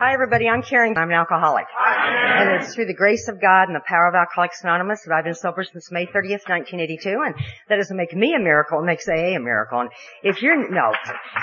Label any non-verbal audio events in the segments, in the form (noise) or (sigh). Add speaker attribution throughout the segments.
Speaker 1: Hi everybody, I'm Karen. I'm an alcoholic. And it's through the grace of God and the power of Alcoholics Anonymous that I've been sober since May 30th, 1982. And that doesn't make me a miracle, it makes AA a miracle. And if you're, no,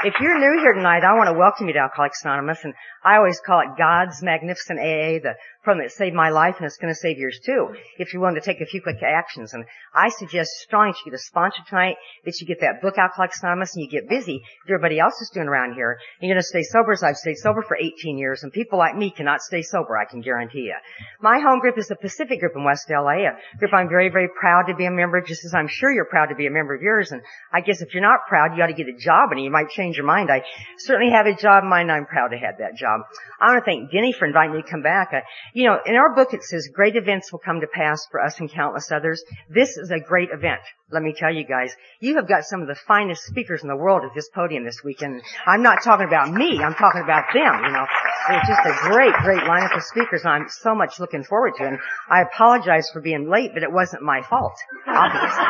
Speaker 1: if you're new here tonight, I want to welcome you to Alcoholics Anonymous. And I always call it God's magnificent AA, the program that saved my life and it's going to save yours too, if you're willing to take a few quick actions. And I suggest strongly that you get a sponsor tonight, that you get that book Alcoholics Anonymous and you get busy, everybody else is doing around here. And you're going to stay sober as I've stayed sober for 18 years and people like me cannot stay sober, I can guarantee you. My home group is the Pacific Group in West LA, a group I'm very, very proud to be a member just as I'm sure you're proud to be a member of yours. And I guess if you're not proud, you ought to get a job and you might change your mind. I certainly have a job in mind. And I'm proud to have that job. I want to thank Denny for inviting me to come back. Uh, you know, in our book it says great events will come to pass for us and countless others. This is a great event. Let me tell you guys, you have got some of the finest speakers in the world at this podium this weekend. I'm not talking about me, I'm talking about them, you know. It's just a great, great lineup of speakers I'm so much looking forward to. it. And I apologize for being late, but it wasn't my fault, obviously. (laughs)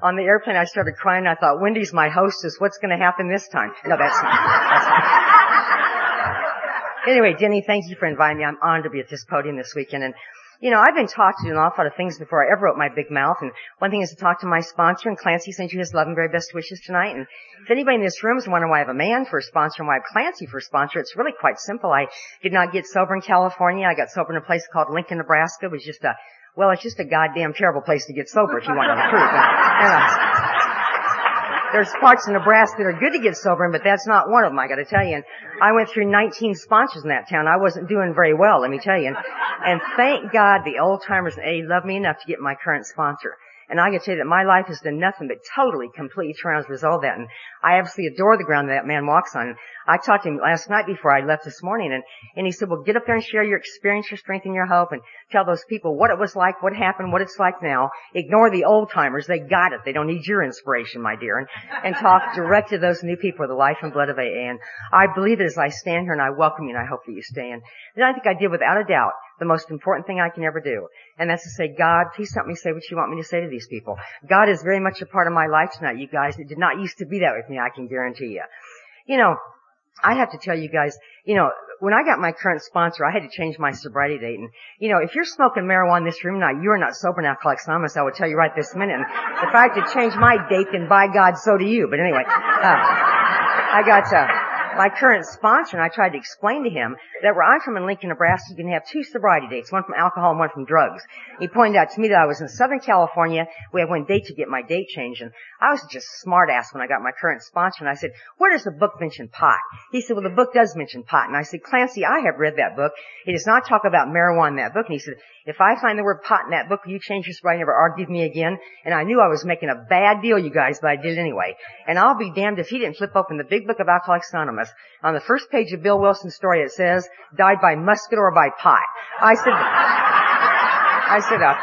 Speaker 1: on the airplane, I started crying. I thought, Wendy's my hostess. What's going to happen this time? No, that's not. That's not. Anyway, Denny, thank you for inviting me. I'm honored to be at this podium this weekend. And, you know, I've been taught to do an awful lot of things before I ever wrote my big mouth. And one thing is to talk to my sponsor, and Clancy sends you his love and very best wishes tonight. And if anybody in this room is wondering why I have a man for a sponsor and why I have Clancy for a sponsor, it's really quite simple. I did not get sober in California. I got sober in a place called Lincoln, Nebraska. It was just a well, it's just a goddamn terrible place to get sober if you want to know the truth. (laughs) Uh, there's parts of Nebraska that are good to get sober in, but that's not one of them, I gotta tell you. And I went through 19 sponsors in that town. I wasn't doing very well, let me tell you. And, and thank God the old timers in A loved me enough to get my current sponsor. And I can tell you that my life has done nothing but totally, completely turn around as a result of that. And I absolutely adore the ground that, that man walks on. And I talked to him last night before I left this morning and, and he said, well, get up there and share your experience, your strength, and your hope and tell those people what it was like, what happened, what it's like now. Ignore the old timers. They got it. They don't need your inspiration, my dear. And, and talk (laughs) direct to those new people with the life and blood of AA. And I believe it as I stand here and I welcome you and I hope that you stay. And then I think I did without a doubt the most important thing I can ever do. And that's to say, God, please help me say what you want me to say to these people. God is very much a part of my life tonight, you guys. It did not used to be that with me, I can guarantee you. You know, I have to tell you guys, you know, when I got my current sponsor, I had to change my sobriety date. And, you know, if you're smoking marijuana in this room now, you are not sober now, Alcoholics Anonymous, I would tell you right this minute. And if I had to change my date, then by God, so do you. But anyway, uh, I got, uh, my current sponsor, and I tried to explain to him that where I'm from in Lincoln, Nebraska, you can have two sobriety dates, one from alcohol and one from drugs. He pointed out to me that I was in Southern California. We had one date to get my date changed, and I was just smart ass when I got my current sponsor, and I said, where does the book mention pot? He said, well, the book does mention pot. And I said, Clancy, I have read that book. It does not talk about marijuana in that book. And he said, if I find the word pot in that book, will you change your sobriety, never argue with me again? And I knew I was making a bad deal, you guys, but I did it anyway. And I'll be damned if he didn't flip open the big book of Alcoholics Anonymous on the first page of Bill Wilson's story, it says, died by musket or by pot. I said, (laughs) I said, uh,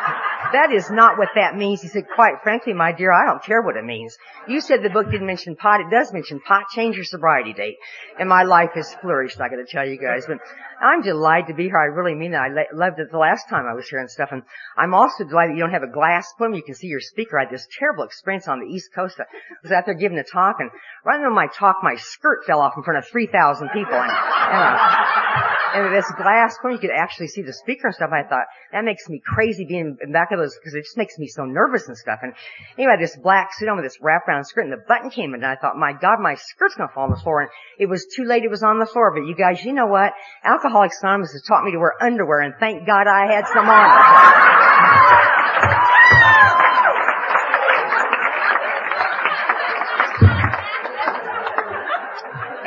Speaker 1: that is not what that means. He said, quite frankly, my dear, I don't care what it means. You said the book didn't mention pot. It does mention pot. Change your sobriety date. And my life has flourished, I gotta tell you guys. But I'm delighted to be here. I really mean that. I loved it the last time I was here and stuff. And I'm also delighted that you don't have a glass plum. You can see your speaker. I had this terrible experience on the East Coast. I was out there giving a talk and right in my talk, my skirt fell off in front of 3,000 people. And, and, uh, and this glass plum, you could actually see the speaker and stuff. I thought, that makes me crazy being in back of because it just makes me so nervous and stuff. And anyway, this black suit on with this wraparound skirt and the button came in and I thought, my God, my skirt's gonna fall on the floor. And it was too late. It was on the floor. But you guys, you know what? Alcoholics Anonymous has taught me to wear underwear and thank God I had some on.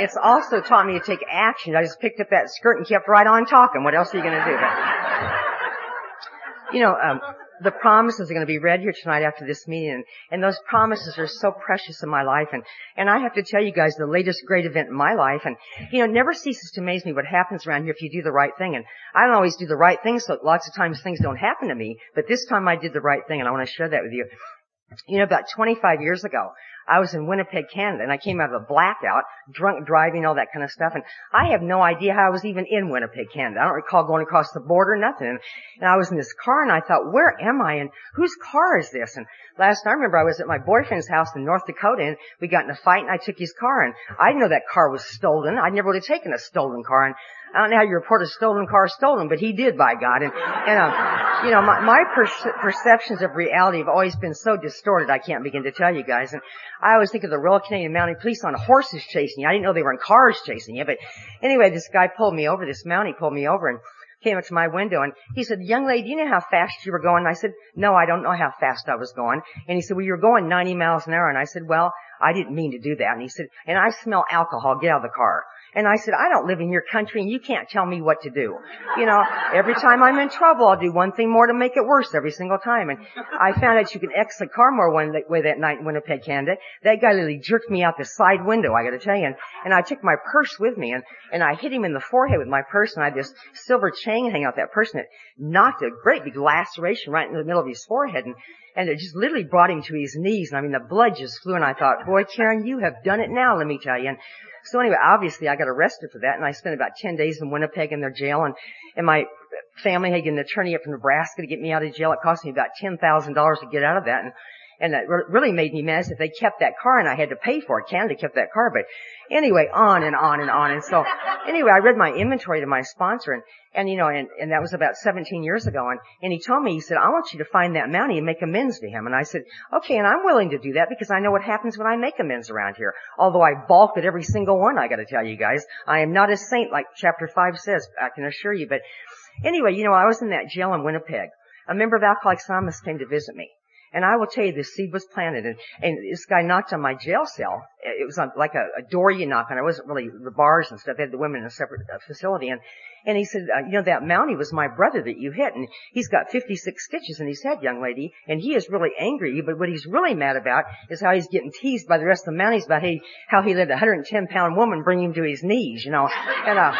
Speaker 1: It's also taught me to take action. I just picked up that skirt and kept right on talking. What else are you going to do? But, you know, um, the promises are going to be read here tonight after this meeting, and, those promises are so precious in my life. And and I have to tell you guys the latest great event in my life. And you know, never ceases to amaze me what happens around here if you do the right thing. And I don't always do the right thing, so lots of times things don't happen to me. But this time I did the right thing, and I want to share that with you. You know, about 25 years ago, I was in Winnipeg, Canada, and I came out of a blackout, drunk driving, all that kind of stuff, and I have no idea how I was even in Winnipeg, Canada. I don't recall going across the border, nothing. And I was in this car, and I thought, where am I, and whose car is this? And last night, I remember, I was at my boyfriend's house in North Dakota, and we got in a fight, and I took his car, and I didn't know that car was stolen. I never would have taken a stolen car, and I don't know how you report a stolen car stolen, but he did, by God. And, and uh, you know, my, my per- perceptions of reality have always been so distorted, I can't begin to tell you guys. And I always think of the Royal Canadian Mounted Police on horses chasing you. I didn't know they were in cars chasing you, but anyway, this guy pulled me over, this Mountie pulled me over and came up to my window and he said, young lady, do you know how fast you were going? And I said, no, I don't know how fast I was going. And he said, well, you're going 90 miles an hour. And I said, well, I didn't mean to do that. And he said, and I smell alcohol. Get out of the car. And I said, I don't live in your country and you can't tell me what to do. You know, every time I'm in trouble, I'll do one thing more to make it worse every single time. And I found out you can exit car more one way that night in Winnipeg, Canada. That guy literally jerked me out the side window, I gotta tell you. And, and I took my purse with me and, and I hit him in the forehead with my purse and I had this silver chain hanging out that person it knocked a great big laceration right in the middle of his forehead. And and it just literally brought him to his knees. And I mean, the blood just flew. And I thought, boy, Karen, you have done it now, let me tell you. And so anyway, obviously I got arrested for that and I spent about 10 days in Winnipeg in their jail and, and my family had an attorney up from Nebraska to get me out of jail. It cost me about $10,000 to get out of that. And and that really made me mad that they kept that car and I had to pay for it. Canada kept that car, but anyway, on and on and on. And so anyway, I read my inventory to my sponsor and, and you know, and, and that was about 17 years ago. And, and he told me, he said, I want you to find that Mountie and make amends to him. And I said, okay, and I'm willing to do that because I know what happens when I make amends around here. Although I balked at every single one, I gotta tell you guys. I am not a saint like chapter 5 says, I can assure you. But anyway, you know, I was in that jail in Winnipeg. A member of Alcoholics Anonymous came to visit me. And I will tell you, the seed was planted, and, and this guy knocked on my jail cell. It was on, like a, a door you knock on. It wasn't really the bars and stuff. They had the women in a separate uh, facility, and and he said, you know, that Mountie was my brother that you hit, and he's got 56 stitches in his head, young lady, and he is really angry. But what he's really mad about is how he's getting teased by the rest of the Mounties about hey, how he let a 110 pound woman bring him to his knees, you know. And uh,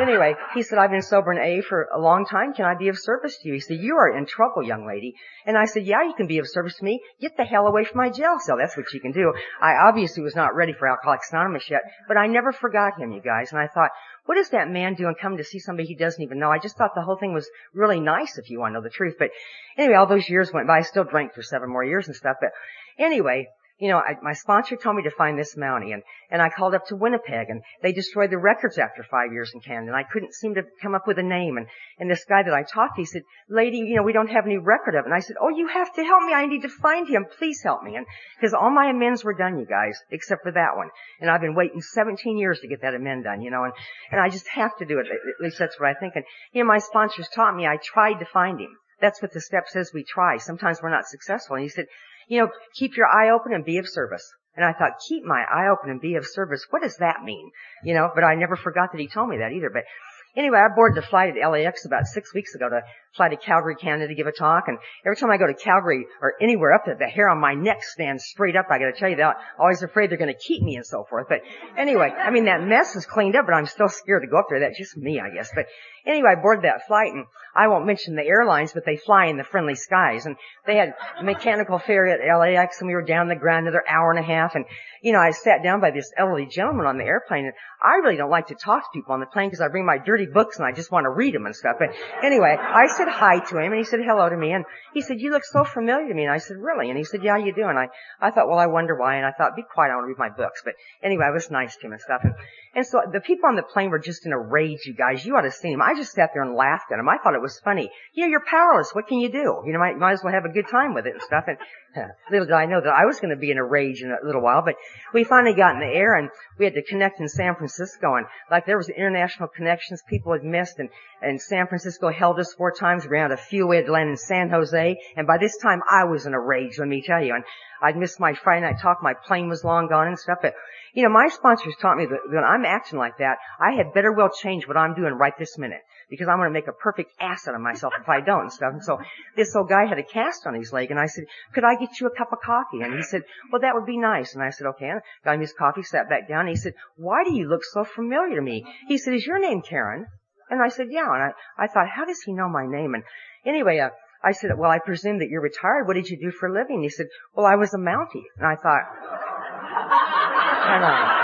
Speaker 1: anyway, he said, I've been sober in A for a long time. Can I be of service to you? He said, you are in trouble, young lady. And I said, yeah, you can be of service to me. Get the hell away from my jail cell. That's what you can do. I obviously was not ready for Alcoholics Anonymous yet, but I never forgot him, you guys. And I thought, what is that man doing coming to see somebody he doesn't even know? I just thought the whole thing was really nice if you want to know the truth. But anyway, all those years went by. I still drank for seven more years and stuff. But anyway, you know, I, my sponsor told me to find this Mountie and, and I called up to Winnipeg and they destroyed the records after five years in Canada and I couldn't seem to come up with a name and, and this guy that I talked to, he said, lady, you know, we don't have any record of it. And I said, oh, you have to help me. I need to find him. Please help me. And, cause all my amends were done, you guys, except for that one. And I've been waiting 17 years to get that amend done, you know, and, and I just have to do it. At least that's what I think. And, you know, my sponsors taught me I tried to find him. That's what the step says we try. Sometimes we're not successful. And he said, you know, keep your eye open and be of service. And I thought, keep my eye open and be of service. What does that mean? You know, but I never forgot that he told me that either. But anyway, I boarded the flight at LAX about six weeks ago to fly to Calgary, Canada to give a talk. And every time I go to Calgary or anywhere up there, the hair on my neck stands straight up. I gotta tell you that. Always afraid they're gonna keep me and so forth. But anyway, I mean, that mess is cleaned up, but I'm still scared to go up there. That's just me, I guess. But anyway, I boarded that flight and I won't mention the airlines, but they fly in the friendly skies. And they had a mechanical ferry at LAX and we were down the ground another hour and a half. And, you know, I sat down by this elderly gentleman on the airplane and I really don't like to talk to people on the plane because I bring my dirty books and I just want to read them and stuff. But anyway, I said hi to him and he said hello to me and he said, you look so familiar to me. And I said, really? And he said, yeah, you do. And I, I thought, well, I wonder why. And I thought, be quiet. I want to read my books. But anyway, I was nice to him and stuff. And, and so the people on the plane were just in a rage, you guys. You ought to have seen them. I just sat there and laughed at them. I thought it was funny. You know, you're powerless. What can you do? You know, might, might as well have a good time with it and stuff. And (laughs) little did I know that I was going to be in a rage in a little while. But we finally got in the air and we had to connect in San Francisco. And like there was international connections people had missed. And, and San Francisco held us four times. We had a few. We had to land in San Jose. And by this time I was in a rage, let me tell you. And I'd missed my Friday night talk. My plane was long gone and stuff. But you know, my sponsors taught me that when I'm acting like that, I had better well change what I'm doing right this minute because I'm going to make a perfect ass out of myself if I don't and stuff. And so this old guy had a cast on his leg and I said, could I get you a cup of coffee? And he said, well, that would be nice. And I said, okay. And got him his coffee, sat back down. And he said, why do you look so familiar to me? He said, is your name Karen? And I said, yeah. And I, I thought, how does he know my name? And anyway, uh, I said, well, I presume that you're retired. What did you do for a living? He said, well, I was a Mountie. And I thought, Hello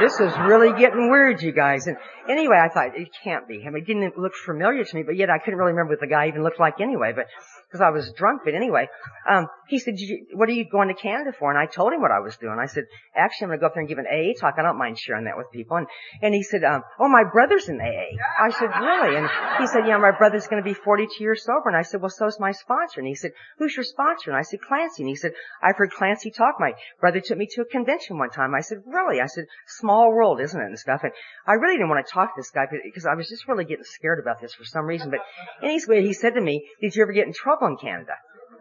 Speaker 1: this is really getting weird, you guys. And anyway, I thought, it can't be him. It didn't look familiar to me, but yet I couldn't really remember what the guy even looked like anyway. But because I was drunk. But anyway, um, he said, "What are you going to Canada for?" And I told him what I was doing. I said, "Actually, I'm going to go up there and give an AA talk. I don't mind sharing that with people." And and he said, um, "Oh, my brother's in AA." I said, "Really?" And he said, "Yeah, my brother's going to be 42 years sober." And I said, "Well, so's my sponsor." And he said, "Who's your sponsor?" And I said, "Clancy." And he said, "I've heard Clancy talk. My brother took me to a convention one time." I said, "Really?" I said, "Small world, isn't it?" And stuff. And I really didn't want to talk to this guy because I was just really getting scared about this for some reason. But anyway, he said to me, "Did you ever get in trouble in Canada?"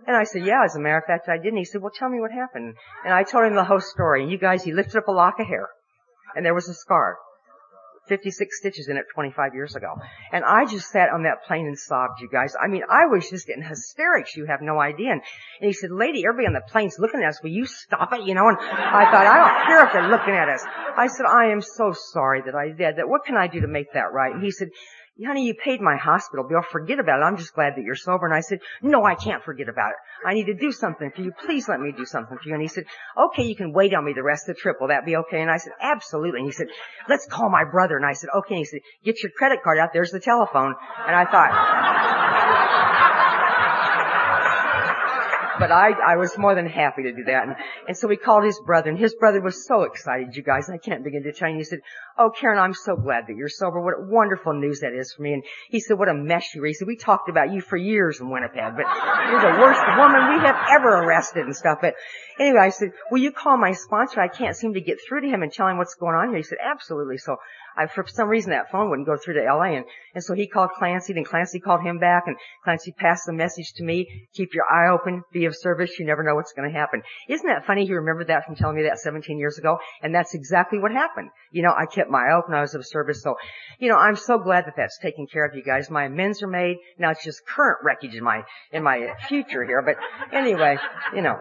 Speaker 1: And I said, yeah, as a matter of fact, I did. And he said, well, tell me what happened. And I told him the whole story. And you guys, he lifted up a lock of hair. And there was a scar. 56 stitches in it 25 years ago. And I just sat on that plane and sobbed, you guys. I mean, I was just in hysterics. You have no idea. And, and he said, lady, everybody on the plane's looking at us. Will you stop it? You know, and I thought, I don't care if they're looking at us. I said, I am so sorry that I did that. What can I do to make that right? And he said, honey, you paid my hospital bill. Forget about it. I'm just glad that you're sober. And I said, no, I can't forget about it. I need to do something for you. Please let me do something for you. And he said, okay, you can wait on me the rest of the trip. Will that be okay? And I said, absolutely. And he said, let's call my brother. And I said, okay. And he said, get your credit card out. There's the telephone. And I thought, but I, I was more than happy to do that. And, and so we called his brother, and his brother was so excited, you guys. I can't begin to tell you. He said, "Oh, Karen, I'm so glad that you're sober. What wonderful news that is for me." And he said, "What a mess you were." He said, "We talked about you for years in Winnipeg, but you're the worst woman we have ever arrested and stuff." But anyway, I said, "Will you call my sponsor? I can't seem to get through to him and tell him what's going on here." He said, "Absolutely." So I, for some reason that phone wouldn't go through to LA and, and so he called Clancy, then Clancy called him back and Clancy passed the message to me, keep your eye open, be of service, you never know what's going to happen. Isn't that funny? He remembered that from telling me that 17 years ago and that's exactly what happened. You know, I kept my eye open, I was of service, so, you know, I'm so glad that that's taken care of you guys. My amends are made, now it's just current wreckage in my, in my future here, but anyway, you know.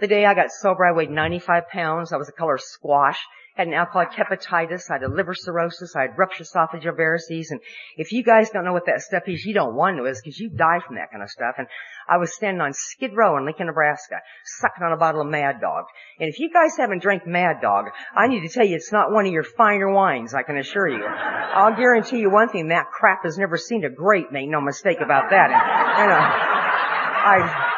Speaker 1: The day I got sober, I weighed 95 pounds. I was the color squash had an alcoholic hepatitis, I had a liver cirrhosis, I had ruptured esophageal varices, and if you guys don't know what that stuff is, you don't want to, is because you die from that kind of stuff. And I was standing on Skid Row in Lincoln, Nebraska, sucking on a bottle of Mad Dog. And if you guys haven't drank Mad Dog, I need to tell you it's not one of your finer wines, I can assure you. I'll guarantee you one thing, that crap has never seen a grape, make no mistake about that. And, you know, I,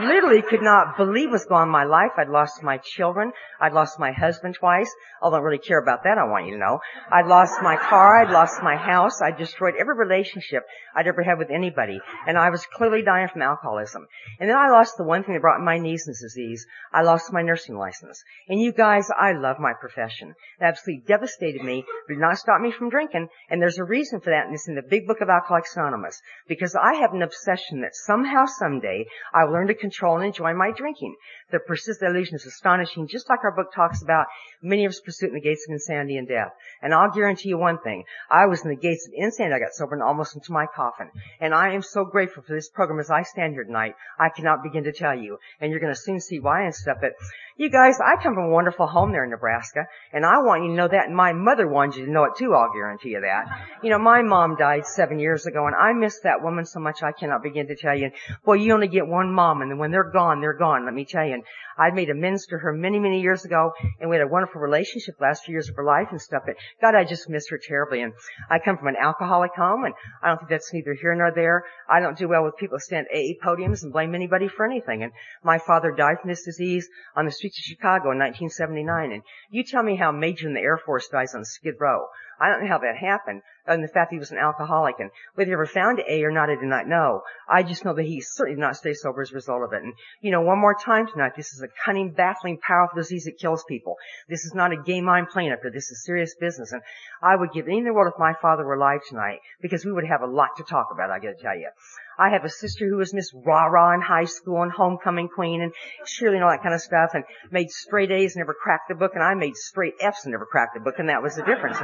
Speaker 1: literally could not believe what's going on in my life. I'd lost my children. I'd lost my husband twice. I don't really care about that, I want you to know. I'd lost my car. I'd lost my house. I destroyed every relationship I'd ever had with anybody. And I was clearly dying from alcoholism. And then I lost the one thing that brought my Nielsen's disease. I lost my nursing license. And you guys, I love my profession. It absolutely devastated me, but did not stop me from drinking. And there's a reason for that, and it's in the big book of Alcoholics Anonymous. Because I have an obsession that somehow, someday, I will learn to control and enjoy my drinking. The persistent illusion is astonishing, just like our book talks about many of us pursuing the gates of insanity and death. And I'll guarantee you one thing. I was in the gates of insanity. I got sober and almost into my coffin. And I am so grateful for this program as I stand here tonight. I cannot begin to tell you. And you're going to soon see why and stuff. But you guys, I come from a wonderful home there in Nebraska, and I want you to know that, and my mother wants you to know it too, I'll guarantee you that. You know, my mom died seven years ago, and I miss that woman so much I cannot begin to tell you. Boy, you only get one mom, and when they're gone, they're gone, let me tell you. And I made amends to her many, many years ago, and we had a wonderful relationship last few years of her life and stuff, but God, I just miss her terribly. And I come from an alcoholic home, and I don't think that's neither here nor there. I don't do well with people who stand at AA podiums and blame anybody for anything. And my father died from this disease on the streets of Chicago in 1979. And you tell me how major in the Air Force dies on Skid Row. I don't know how that happened, than the fact he was an alcoholic. And whether he ever found A or not, I do not know. I just know that he certainly did not stay sober as a result of it. And, you know, one more time tonight, this is a cunning, baffling, powerful disease that kills people. This is not a game I'm playing up here. This is serious business. And I would give anything in the world if my father were alive tonight, because we would have a lot to talk about, I gotta tell you. I have a sister who was Miss Rah Rah in high school and homecoming queen and cheerleading and all that kind of stuff and made straight A's and never cracked the book and I made straight F's and never cracked the book and that was the difference.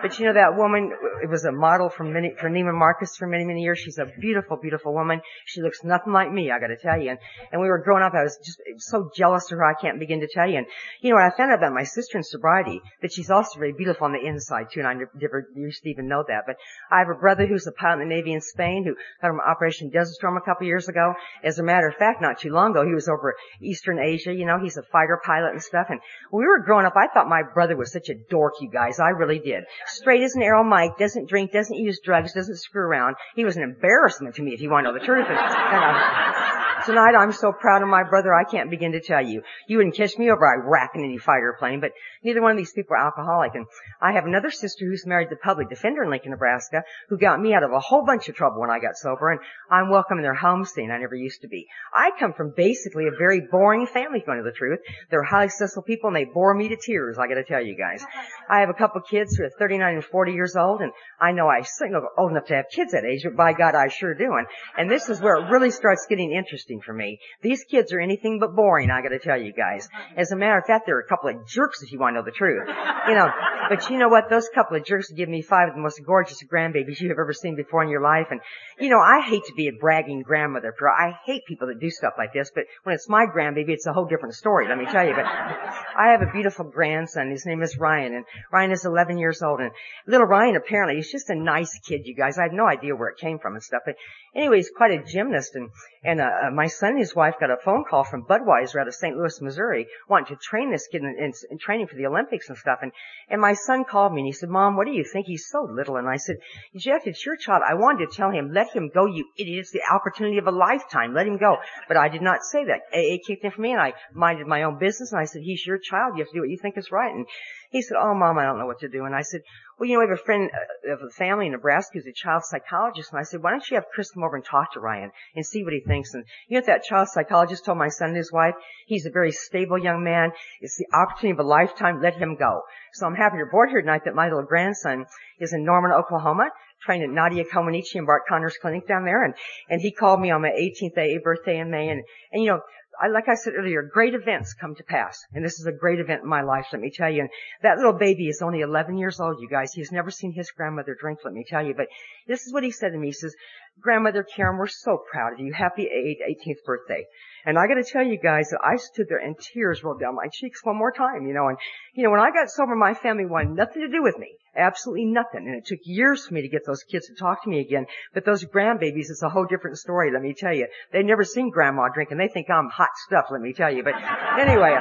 Speaker 1: But you know that woman, it was a model for many, for Neiman Marcus for many, many years. She's a beautiful, beautiful woman. She looks nothing like me, I gotta tell you. And, and we were growing up, I was just so jealous of her, I can't begin to tell you. And, you know, I found out about my sister in sobriety, that she's also very beautiful on the inside too, and I never used to even know that. But I have a brother who's a pilot in the Navy in Spain who got from Operation Desert Storm a couple years ago. As a matter of fact, not too long ago, he was over Eastern Asia, you know, he's a fighter pilot and stuff. And we were growing up, I thought my brother was such a dork, you guys. I really did. Straight as an arrow Mike, doesn't drink, doesn't use drugs, doesn't screw around. He was an embarrassment to me if you want to know the truth. (laughs) Tonight I'm so proud of my brother I can't begin to tell you. You wouldn't catch me over Iraq in any fighter plane, but neither one of these people are alcoholic. And I have another sister who's married to the public defender in Lincoln, Nebraska, who got me out of a whole bunch of trouble when I got sober, and I'm welcome in their home scene. I never used to be. I come from basically a very boring family, going to the truth. They're highly successful people, and they bore me to tears, I gotta tell you guys. I have a couple kids who are 39 and 40 years old, and I know I not old enough to have kids that age, but by God, I sure do. And this is where it really starts getting interesting for me. These kids are anything but boring, I gotta tell you guys. As a matter of fact, they're a couple of jerks if you want to know the truth. You know, but you know what? Those couple of jerks give me five of the most gorgeous grandbabies you have ever seen before in your life. And, you know, I hate to be a bragging grandmother, for I hate people that do stuff like this, but when it's my grandbaby, it's a whole different story, let me tell you. But I have a beautiful grandson. His name is Ryan, and Ryan is 11 years old. And little Ryan, apparently, he's just a nice kid, you guys. I have no idea where it came from and stuff. But anyway, he's quite a gymnast. And, and, uh my son and his wife got a phone call from Budweiser out of St. Louis, Missouri, wanting to train this kid in, in, in training for the Olympics and stuff. And, and my son called me and he said, Mom, what do you think? He's so little. And I said, Jeff, it's your child. I wanted to tell him, let him go, you idiot. It's the opportunity of a lifetime. Let him go. But I did not say that. AA kicked in for me and I minded my own business and I said, he's your child. You have to do what you think is right. And he said, oh mom, I don't know what to do. And I said, well, you know, we have a friend uh, of the family in Nebraska who's a child psychologist. And I said, why don't you have Chris come over and talk to Ryan and see what he thinks? And you know what that child psychologist told my son and his wife? He's a very stable young man. It's the opportunity of a lifetime. Let him go. So I'm happy to report here tonight that my little grandson is in Norman, Oklahoma, trained at Nadia Comaneci and Bart Conner's clinic down there. And, and he called me on my 18th AA birthday in May. And, and you know, I, like I said earlier, great events come to pass. And this is a great event in my life, let me tell you. And that little baby is only 11 years old, you guys. He's never seen his grandmother drink, let me tell you. But this is what he said to me. He says, Grandmother Karen, we're so proud of you. Happy 18th birthday. And I gotta tell you guys that I stood there and tears rolled down my cheeks one more time, you know, and, you know, when I got sober, my family wanted nothing to do with me. Absolutely nothing. And it took years for me to get those kids to talk to me again. But those grandbabies, it's a whole different story, let me tell you. They've never seen grandma drink and they think I'm hot stuff, let me tell you. But anyway,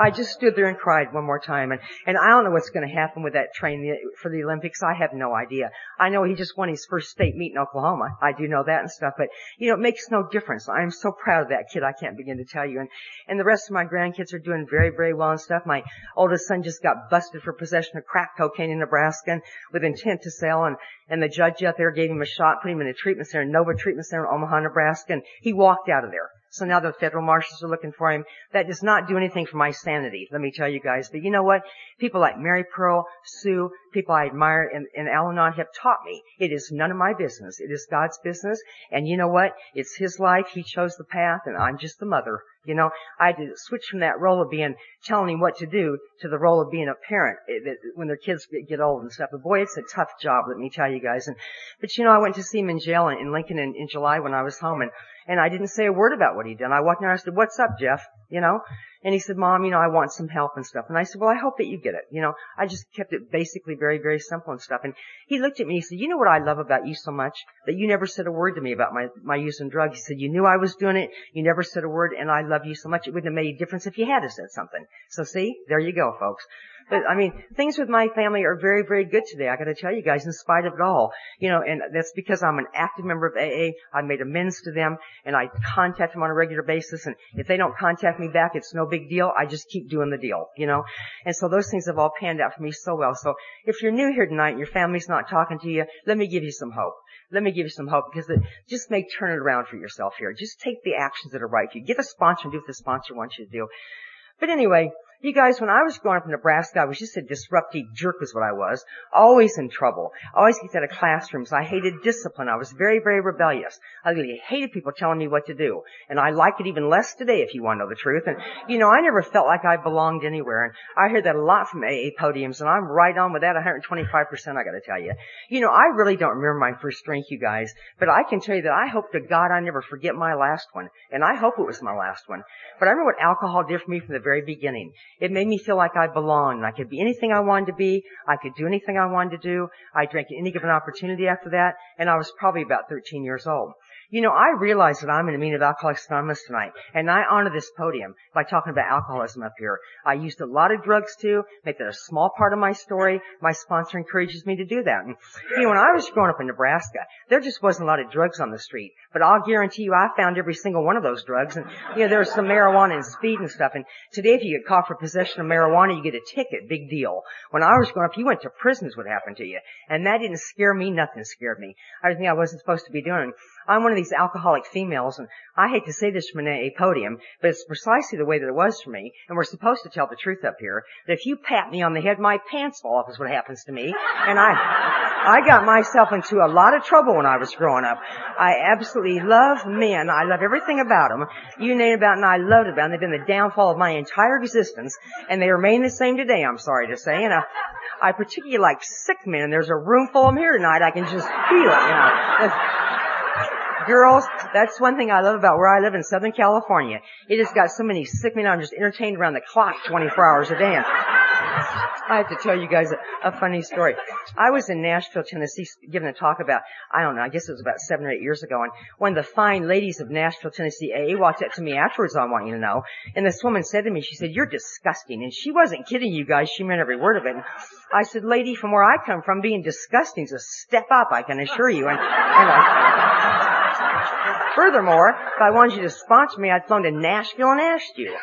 Speaker 1: I just stood there and cried one more time. And, and I don't know what's going to happen with that train for the Olympics. I have no idea. I know he just won his first state meet in Oklahoma. I do know that and stuff. But, you know, it makes no difference. I'm so proud of that kid. I can't begin to tell you. And, and the rest of my grandkids are doing very, very well and stuff. My oldest son just got busted for possession of crack cocaine in Nebraska and with intent to sell. And, and the judge out there gave him a shot, put him in a treatment center, Nova Treatment Center in Omaha, Nebraska. And he walked out of there. So now the federal marshals are looking for him. That does not do anything for my sanity, let me tell you guys. But you know what? People like Mary Pearl, Sue, people I admire in, in Al-Anon have taught me it is none of my business. It is God's business. And you know what? It's His life. He chose the path and I'm just the mother. You know, I had to switch from that role of being telling him what to do to the role of being a parent eh, when their kids get old and stuff. But boy, it's a tough job, let me tell you guys. And, but you know, I went to see him in jail in, in Lincoln in, in July when I was home and and I didn't say a word about what he'd done. I walked in and I said, what's up, Jeff? You know? And he said, mom, you know, I want some help and stuff. And I said, well, I hope that you get it. You know, I just kept it basically very, very simple and stuff. And he looked at me and he said, you know what I love about you so much? That you never said a word to me about my, my use and drugs. He said, you knew I was doing it. You never said a word and I love you so much. It wouldn't have made a difference if you had said something. So see, there you go, folks. But I mean, things with my family are very, very good today. I gotta tell you guys, in spite of it all. You know, and that's because I'm an active member of AA. I made amends to them and I contact them on a regular basis. And if they don't contact me back, it's no big deal. I just keep doing the deal, you know. And so those things have all panned out for me so well. So if you're new here tonight and your family's not talking to you, let me give you some hope. Let me give you some hope because it just may turn it around for yourself here. Just take the actions that are right for you. Get a sponsor and do what the sponsor wants you to do. But anyway, You guys, when I was growing up in Nebraska, I was just a disruptive jerk is what I was. Always in trouble. Always kicked out of classrooms. I hated discipline. I was very, very rebellious. I really hated people telling me what to do. And I like it even less today if you want to know the truth. And, you know, I never felt like I belonged anywhere. And I hear that a lot from AA podiums and I'm right on with that 125% I gotta tell you. You know, I really don't remember my first drink, you guys, but I can tell you that I hope to God I never forget my last one. And I hope it was my last one. But I remember what alcohol did for me from the very beginning. It made me feel like I belonged. I could be anything I wanted to be. I could do anything I wanted to do. I drank at any given opportunity after that, and I was probably about 13 years old. You know, I realize that I'm in a meeting of Alcoholics Anonymous tonight, and I honor this podium by talking about alcoholism up here. I used a lot of drugs too, make that a small part of my story. My sponsor encourages me to do that. And, you know, when I was growing up in Nebraska, there just wasn't a lot of drugs on the street. But I'll guarantee you I found every single one of those drugs. And, you know, there was some marijuana and speed and stuff. And today if you get caught for possession of marijuana, you get a ticket. Big deal. When I was growing up, you went to prison is what happened to you. And that didn't scare me. Nothing scared me. I didn't think I wasn't supposed to be doing. I'm one of these alcoholic females, and I hate to say this from a podium, but it's precisely the way that it was for me, and we're supposed to tell the truth up here, that if you pat me on the head, my pants fall off is what happens to me. And I, I got myself into a lot of trouble when I was growing up. I absolutely love men. I love everything about them. You name about and I loved about them. They've been the downfall of my entire existence, and they remain the same today, I'm sorry to say. And I, I particularly like sick men, and there's a room full of them here tonight. I can just feel it, you know. Girls, that's one thing I love about where I live in Southern California. It has got so many sick men I'm just entertained around the clock 24 hours a day. I have to tell you guys a, a, funny story. I was in Nashville, Tennessee, giving a talk about, I don't know, I guess it was about seven or eight years ago, and one of the fine ladies of Nashville, Tennessee AA walked up to me afterwards, I want you to know, and this woman said to me, she said, you're disgusting, and she wasn't kidding you guys, she meant every word of it. And I said, lady, from where I come from, being disgusting is a step up, I can assure you, and, and I, Furthermore, if I wanted you to sponsor me, I'd flown to Nashville and asked you.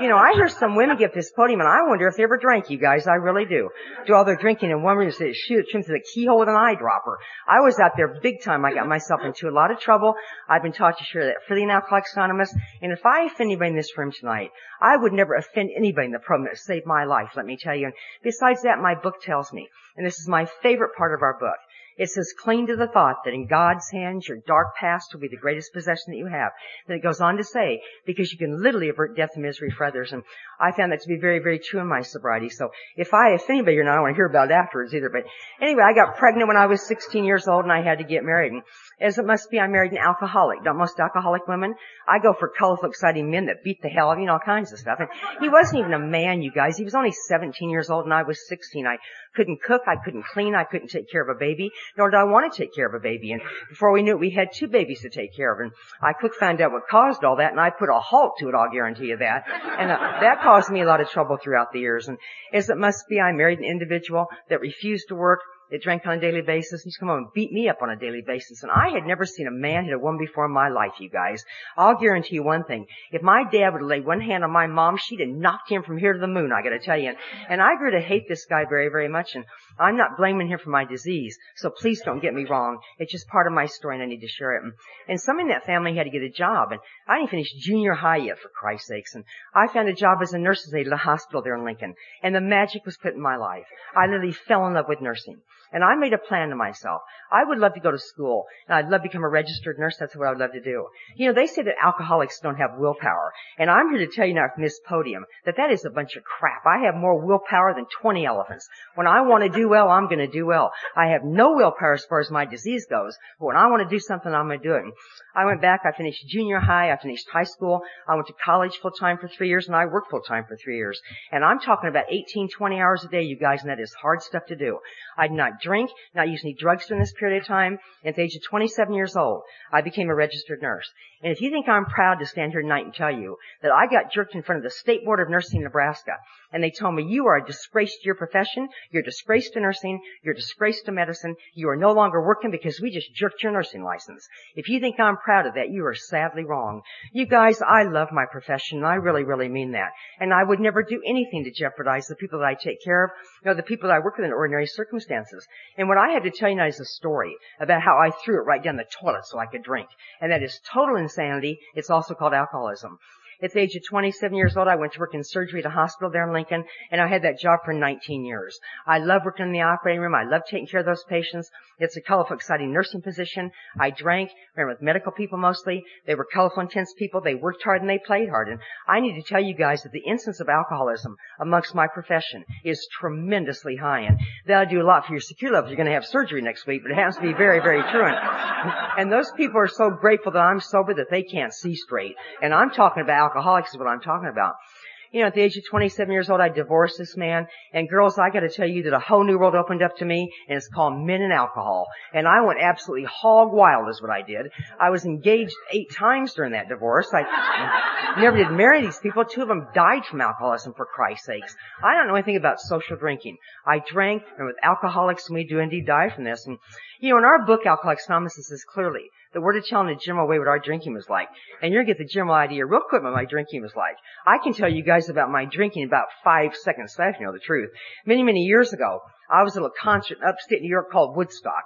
Speaker 1: You know, I hear some women get this podium and I wonder if they ever drank, you guys. I really do. Do all their drinking in one room to shoot trim through the keyhole with an eyedropper. I was out there big time. I got myself into a lot of trouble. I've been taught to share that freely in Alcoholics Anonymous. And if I offend anybody in this room tonight, I would never offend anybody in the program that saved my life, let me tell you. And besides that, my book tells me, and this is my favorite part of our book, it says, cling to the thought that in God's hands your dark past will be the greatest possession that you have. Then it goes on to say, because you can literally avert death and misery for others. And I found that to be very, very true in my sobriety. So if I, if anybody, you're not, I want to hear about it afterwards either. But anyway, I got pregnant when I was 16 years old and I had to get married. And as it must be, I married an alcoholic. Don't most alcoholic women? I go for colorful, exciting men that beat the hell out of you and all kinds of stuff. And he wasn't even a man, you guys. He was only 17 years old and I was 16. I couldn't cook, I couldn't clean, I couldn't take care of a baby, nor did I want to take care of a baby. And before we knew it, we had two babies to take care of. And I quick found out what caused all that, and I put a halt to it, I'll guarantee you that. And uh, that caused me a lot of trouble throughout the years. And as it must be, I married an individual that refused to work, that drank on a daily basis. He used to come home and beat me up on a daily basis. And I had never seen a man hit a woman before in my life, you guys. I'll guarantee you one thing. If my dad would have laid one hand on my mom, she'd have knocked him from here to the moon, I gotta tell you. And, and I grew to hate this guy very, very much. And I'm not blaming him for my disease. So please don't get me wrong. It's just part of my story and I need to share it. And, and some in that family had to get a job. And I didn't finish junior high yet, for Christ's sakes. And I found a job as a nurse's aide at a hospital there in Lincoln. And the magic was put in my life. I literally fell in love with nursing. And I made a plan to myself. I would love to go to school, and I'd love to become a registered nurse. That's what I would love to do. You know, they say that alcoholics don't have willpower. And I'm here to tell you now from this podium that that is a bunch of crap. I have more willpower than 20 elephants. When I want to do well, I'm going to do well. I have no willpower as far as my disease goes, but when I want to do something, I'm going to do it. I went back, I finished junior high, I finished high school, I went to college full time for three years, and I worked full time for three years. And I'm talking about 18, 20 hours a day, you guys, and that is hard stuff to do. I did not drink, not use any drugs during this period of time. And At the age of 27 years old, I became a registered nurse. And if you think I'm proud to stand here tonight and tell you that I got jerked in front of the State Board of Nursing in Nebraska, and they told me you are a disgrace to your profession, you're a disgrace to nursing, you're a disgrace to medicine, you are no longer working because we just jerked your nursing license. If you think I'm proud of that, you are sadly wrong. You guys, I love my profession, and I really, really mean that. And I would never do anything to jeopardize the people that I take care of, you know, the people that I work with in ordinary circumstances. And what I have to tell you now is a story about how I threw it right down the toilet so I could drink. And that is total insanity. It's also called alcoholism. At the age of 27 years old, I went to work in surgery at a hospital there in Lincoln, and I had that job for 19 years. I love working in the operating room. I love taking care of those patients. It's a colorful, exciting nursing position. I drank, ran with medical people mostly. They were colorful, intense people. They worked hard and they played hard. And I need to tell you guys that the incidence of alcoholism amongst my profession is tremendously high. And that'll do a lot for your security levels. You're going to have surgery next week, but it has to be very, very true. And, and those people are so grateful that I'm sober that they can't see straight. And I'm talking about alcoholics is what I'm talking about. You know, at the age of 27 years old, I divorced this man. And girls, I gotta tell you that a whole new world opened up to me, and it's called men and alcohol. And I went absolutely hog wild is what I did. I was engaged eight times during that divorce. I (laughs) never did marry these people. Two of them died from alcoholism, for Christ's sakes. I don't know anything about social drinking. I drank, and with alcoholics, we do indeed die from this. And, you know, in our book, Alcoholics Anonymous, it says clearly, that we're to tell in a general way what our drinking was like. And you're to get the general idea real quick what my drinking was like. I can tell you guys about my drinking in about five seconds if you know the truth. Many, many years ago, I was at a concert in upstate New York called Woodstock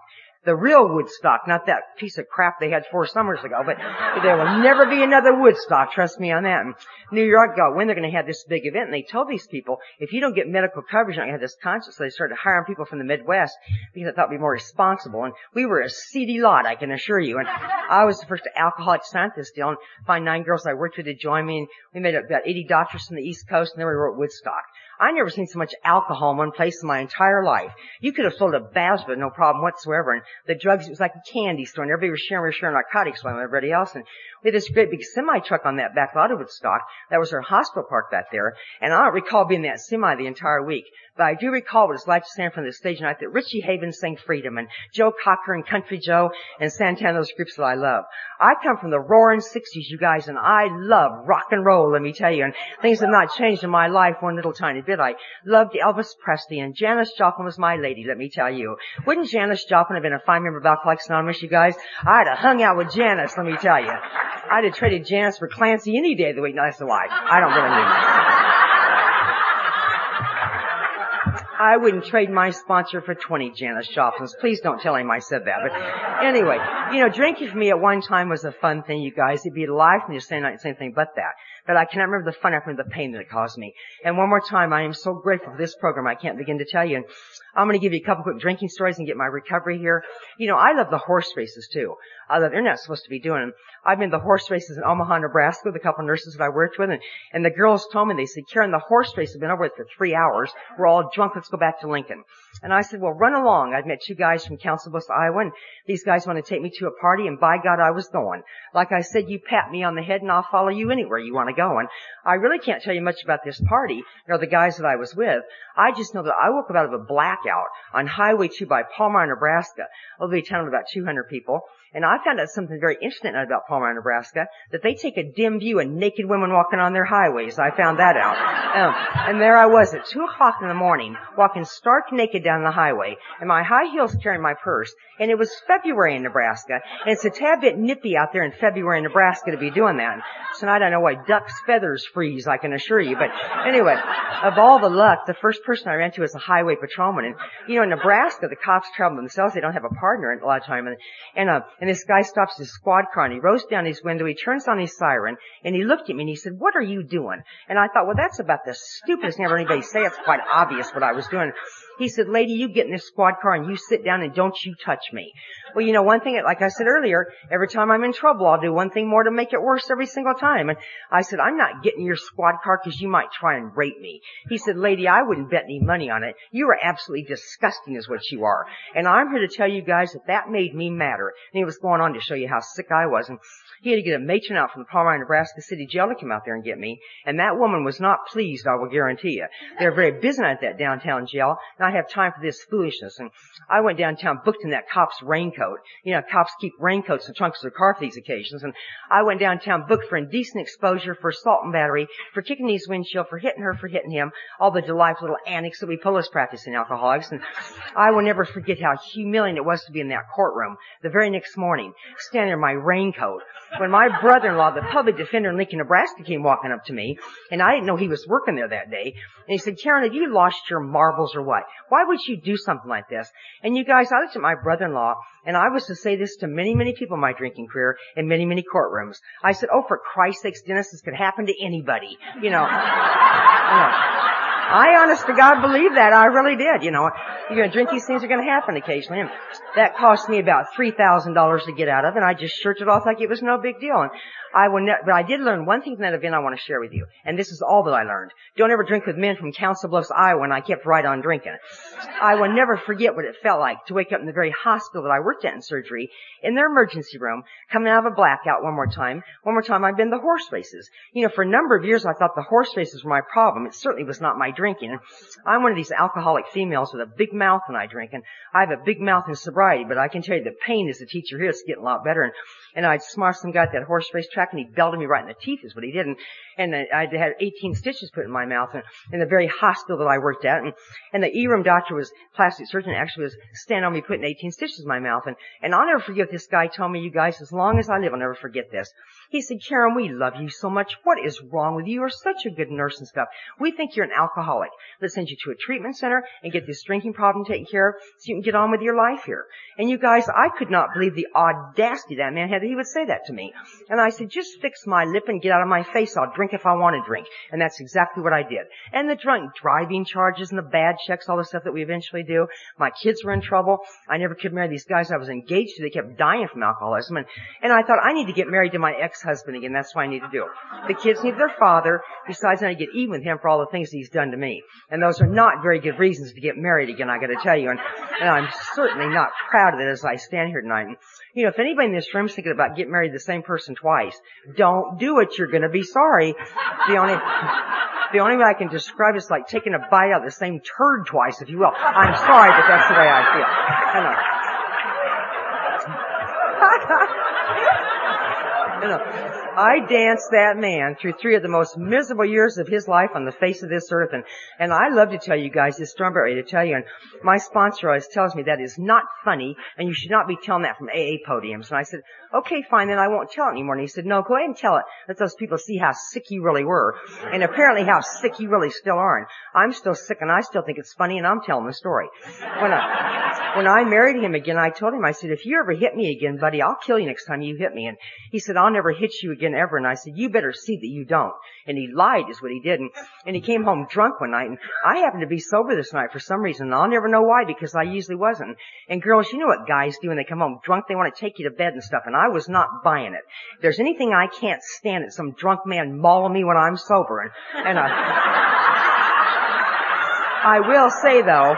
Speaker 1: the real Woodstock, not that piece of crap they had four summers ago, but there will never be another Woodstock, trust me on that. And New York got when they're going to have this big event, and they told these people, if you don't get medical coverage, you're not going to have this concert, so they started hiring people from the Midwest because they thought it'd be more responsible, and we were a seedy lot, I can assure you, and I was the first alcoholic scientist deal, and find nine girls I worked with to join me, and we made about 80 doctors from the East Coast, and then we wrote Woodstock. I never seen so much alcohol in one place in my entire life. You could have sold a Basba, no problem whatsoever. And the drugs, it was like a candy store, and everybody was sharing, was sharing narcotics with everybody else. And we had this great big semi truck on that back lot of Woodstock. That was our hospital park back there. And I don't recall being in that semi the entire week. But I do recall what it's like to stand from the stage night that Richie Havens sang Freedom and Joe Cocker and Country Joe and Santana, those groups that I love. I come from the roaring 60s, you guys, and I love rock and roll, let me tell you. And things have not changed in my life one little tiny bit. I loved Elvis Presley and Janis Joplin was my lady, let me tell you. Wouldn't Janis Joplin have been a fine member of Alcoholics Anonymous, you guys? I'd have hung out with Janis, let me tell you. I'd have traded Janis for Clancy any day of the week. No, that's a lie. I don't really mean I wouldn't trade my sponsor for 20 Janis Joplins. Please don't tell him I said that. But anyway, you know, drinking for me at one time was a fun thing, you guys. It'd be a lie for me to say anything but that. But I cannot remember the fun, remember the pain that it caused me. And one more time, I am so grateful for this program, I can't begin to tell you. I'm going to give you a couple quick drinking stories and get my recovery here. You know, I love the horse races too. I love, they're not supposed to be doing. I've been to the horse races in Omaha, Nebraska with a couple of nurses that I worked with and, and the girls told me, they said, Karen, the horse race has been over with for three hours. We're all drunk. Let's go back to Lincoln. And I said, well, run along. I'd met two guys from Council Bluffs, Iowa, and these guys want to take me to a party, and by God, I was going. Like I said, you pat me on the head and I'll follow you anywhere you want to go. And I really can't tell you much about this party, nor the guys that I was with. I just know that I woke up out of a blackout on Highway 2 by Palmyra, Nebraska, a little town of about 200 people. And I found out something very interesting about Palmyra, Nebraska, that they take a dim view of naked women walking on their highways. I found that out. (laughs) Um, and there I was at 2 o'clock in the morning, walking stark naked down the highway, and my high heels carrying my purse, and it was February in Nebraska, and it's a tad bit nippy out there in February in Nebraska to be doing that. Tonight I don't know why ducks' feathers freeze, I can assure you. But anyway, of all the luck, the first person I ran to was a highway patrolman. And, you know, in Nebraska, the cops travel themselves. They don't have a partner a lot of time. And, and, uh, and this guy stops his squad car and he rolls down his window, he turns on his siren, and he looked at me and he said, what are you doing? And I thought, well, that's about the stupidest thing I've ever anybody say. It's quite obvious what I was doing. He said, lady, you get in this squad car and you sit down and don't you touch me. Well, you know, one thing, like I said earlier, every time I'm in trouble, I'll do one thing more to make it worse every single time. And I said, I'm not getting your squad car because you might try and rape me. He said, lady, I wouldn't bet any money on it. You are absolutely disgusting is what you are. And I'm here to tell you guys that that made me madder. And he was going on to show you how sick I was. And he had to get a matron out from the Palmyra, Nebraska City Jail to come out there and get me. And that woman was not pleased, I will guarantee you. They're very busy at that downtown jail, and I have time for this foolishness. And I went downtown, booked in that cop's raincoat. You know, cops keep raincoats in the trunks of their car for these occasions. And I went downtown, booked for indecent exposure, for assault and battery, for kicking his windshield, for hitting her, for hitting him, all the delightful little antics that we police practice in alcoholics. And I will never forget how humiliating it was to be in that courtroom the very next morning, standing in my raincoat, when my brother-in-law, the public defender in Lincoln, Nebraska, came walking up to me, and I didn't know he was working there that day, and he said, Karen, have you lost your marbles or what? Why would you do something like this? And you guys, I looked at my brother-in-law, And I was to say this to many, many people in my drinking career in many, many courtrooms. I said, oh, for Christ's sakes, Dennis, this could happen to anybody. You know. (laughs) you know. I honest to God believe that. I really did. You know, you're going to drink these things are going to happen occasionally. And that cost me about $3,000 to get out of and I just shirked it off like it was no big deal. And I will ne- but I did learn one thing from that event I want to share with you. And this is all that I learned. Don't ever drink with men from Council Bluffs, Iowa, and I kept right on drinking. I will never forget what it felt like to wake up in the very hospital that I worked at in surgery, in their emergency room, coming out of a blackout one more time. One more time I've been to horse races. You know, for a number of years I thought the horse races were my problem. It certainly was not my drinking. I'm one of these alcoholic females with a big mouth when I drink, and I have a big mouth in sobriety, but I can tell you the pain as a teacher here is getting a lot better. And and I'd smart some guy at that horse race track and he belted me right in the teeth is what he did. And, and I had 18 stitches put in my mouth and, in the very hospital that I worked at. And, and the E-room doctor was, plastic surgeon actually was standing on me putting 18 stitches in my mouth. And, and I'll never forget this guy told me, you guys, as long as I live, I'll never forget this. He said, Karen, we love you so much. What is wrong with you? You're such a good nurse and stuff. We think you're an alcoholic. Let's send you to a treatment center and get this drinking problem taken care of so you can get on with your life here. And you guys, I could not believe the audacity that man had that he would say that to me. And I said, just fix my lip and get out of my face. I'll drink if I want to drink. And that's exactly what I did. And the drunk driving charges and the bad checks, all the stuff that we eventually do. My kids were in trouble. I never could marry these guys I was engaged to. They kept dying from alcoholism. And, and I thought, I need to get married to my ex ex-husband again. That's what I need to do. The kids need their father. Besides, I need to get even with him for all the things he's done to me. And those are not very good reasons to get married again, I gotta tell you. And, and I'm certainly not proud of it as I stand here tonight. You know, if anybody in this room is thinking about getting married to the same person twice, don't do it. You're gonna be sorry. The only, the only way I can describe it is like taking a bite out of the same turd twice, if you will. I'm sorry, but that's the way I feel. I know. (laughs) you know, I danced that man through three of the most miserable years of his life on the face of this earth. And, and I love to tell you guys this story, to tell you. And my sponsor always tells me that is not funny and you should not be telling that from AA podiums. And I said, okay, fine, then I won't tell it anymore. And he said, no, go ahead and tell it. Let those people see how sick you really were. And apparently how sick you really still are. And I'm still sick and I still think it's funny and I'm telling the story. When I, when I married him again, I told him, I said, if you ever hit me again, buddy, I'll kill you next time you hit me. And he said, I'll never hit you again ever. And I said, you better see that you don't. And he lied is what he did. And, and he came home drunk one night and I happened to be sober this night for some reason. And I'll never know why because I usually wasn't. And girls, you know what guys do when they come home drunk? They want to take you to bed and stuff. And I was not buying it. If there's anything I can't stand it, some drunk man mauling me when I'm sober. And, and uh, (laughs) I will say though,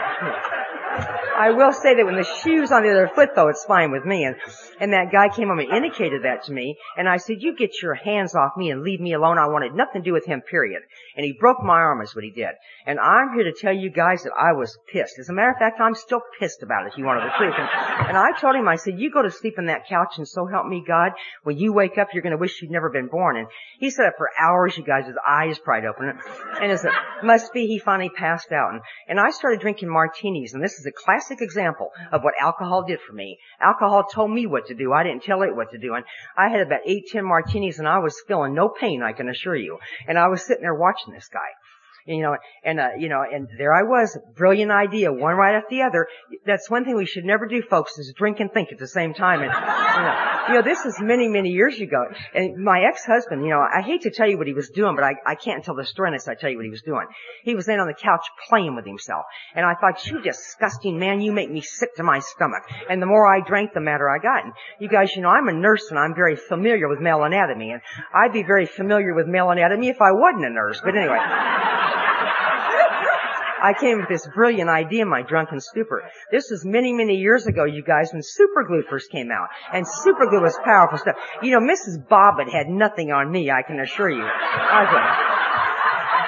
Speaker 1: I will say that when the shoe's on the other foot though, it's fine with me. And, and that guy came home and indicated that to me. And I said, you get your hands off me and leave me alone. I wanted nothing to do with him, period. And he broke my arm is what he did. And I'm here to tell you guys that I was pissed. As a matter of fact, I'm still pissed about it if you want to the truth. And, and I told him, I said, you go to sleep on that couch and so help me God, when you wake up, you're going to wish you'd never been born. And he sat up for hours, you guys, his eyes pried open. And as it must be he finally passed out. And, and I started drinking martinis. And this is a classic classic example of what alcohol did for me. Alcohol told me what to do. I didn't tell it what to do. And I had about eight, ten martinis and I was feeling no pain, I can assure you. And I was sitting there watching this guy you know, and uh, you know, and there I was, brilliant idea, one right after the other. That's one thing we should never do, folks, is drink and think at the same time. And you know, you know this is many, many years ago. And my ex-husband, you know, I hate to tell you what he was doing, but I, I can't tell the story unless I tell you what he was doing. He was laying on the couch playing with himself, and I thought, you disgusting man, you make me sick to my stomach. And the more I drank, the madder I got. And you guys, you know, I'm a nurse and I'm very familiar with male anatomy, and I'd be very familiar with male anatomy if I wasn't a nurse. But anyway. I came with this brilliant idea in my drunken stupor. This was many, many years ago, you guys, when superglue first came out. And superglue was powerful stuff. You know, Mrs. Bobbitt had nothing on me, I can assure you. Okay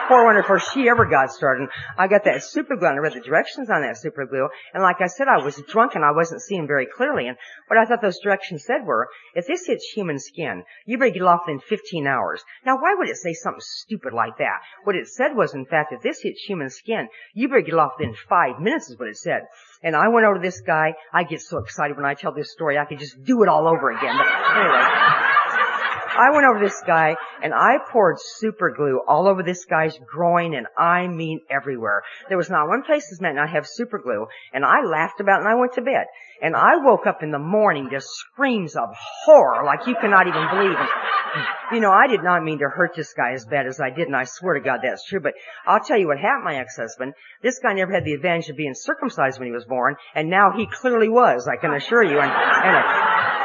Speaker 1: poor one before she ever got started. I got that super glue and I read the directions on that super glue. And like I said, I was drunk and I wasn't seeing very clearly. And what I thought those directions said were, if this hits human skin, you better get it off in 15 hours. Now why would it say something stupid like that? What it said was, in fact, if this hits human skin, you better get it off in five minutes is what it said. And I went over to this guy. I get so excited when I tell this story. I could just do it all over again. But anyway. I went over this guy and I poured super glue all over this guy's groin and I mean everywhere. There was not one place this man not have super glue and I laughed about it and I went to bed. And I woke up in the morning just screams of horror like you cannot even believe. You know, I did not mean to hurt this guy as bad as I did and I swear to God that's true. But I'll tell you what happened, my ex-husband. This guy never had the advantage of being circumcised when he was born and now he clearly was, I can assure you. And, and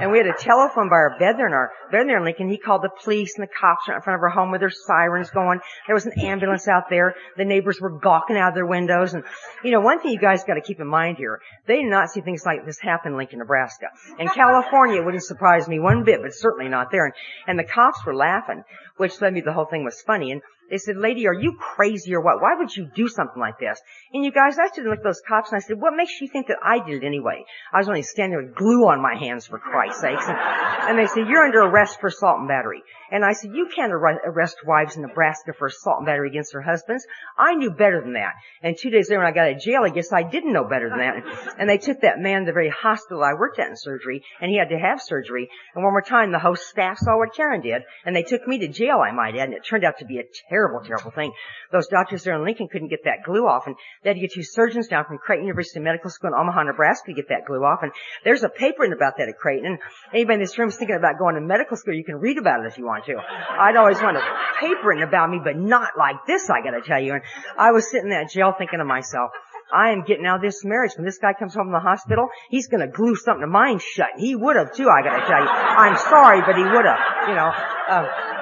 Speaker 1: and we had a telephone by our bed there in our bed there in Lincoln. He called the police and the cops were in front of our home with their sirens going. There was an ambulance out there. The neighbors were gawking out of their windows. And, you know, one thing you guys got to keep in mind here, they do not see things like this happen in Lincoln, Nebraska. In California, it wouldn't surprise me one bit, but certainly not there. And, and the cops were laughing, which led me the whole thing was funny. And they said, lady, are you crazy or what? Why would you do something like this? And you guys, I stood and looked at those cops and I said, what makes you think that I did it anyway? I was only standing there with glue on my hands for Christ's sakes. And, and they said, you're under arrest for assault and battery. And I said, you can't arrest wives in Nebraska for assault and battery against their husbands. I knew better than that. And two days later when I got out of jail, I guess I didn't know better than that. And they took that man to the very hospital I worked at in surgery, and he had to have surgery. And one more time, the host staff saw what Karen did, and they took me to jail, I might add, and it turned out to be a terrible, terrible terrible thing. Those doctors there in Lincoln couldn't get that glue off, and they had to get two surgeons down from Creighton University Medical School in Omaha, Nebraska to get that glue off. And there's a paper in about that at Creighton, and anybody in this room is thinking about going to medical school, you can read about it if you want to. I'd always wanted a paper written about me, but not like this, I gotta tell you. And I was sitting in that jail thinking to myself, I am getting out of this marriage. When this guy comes home from the hospital, he's gonna glue something to mine shut. He would have too, I gotta tell you. I'm sorry, but he would have, you know. Uh,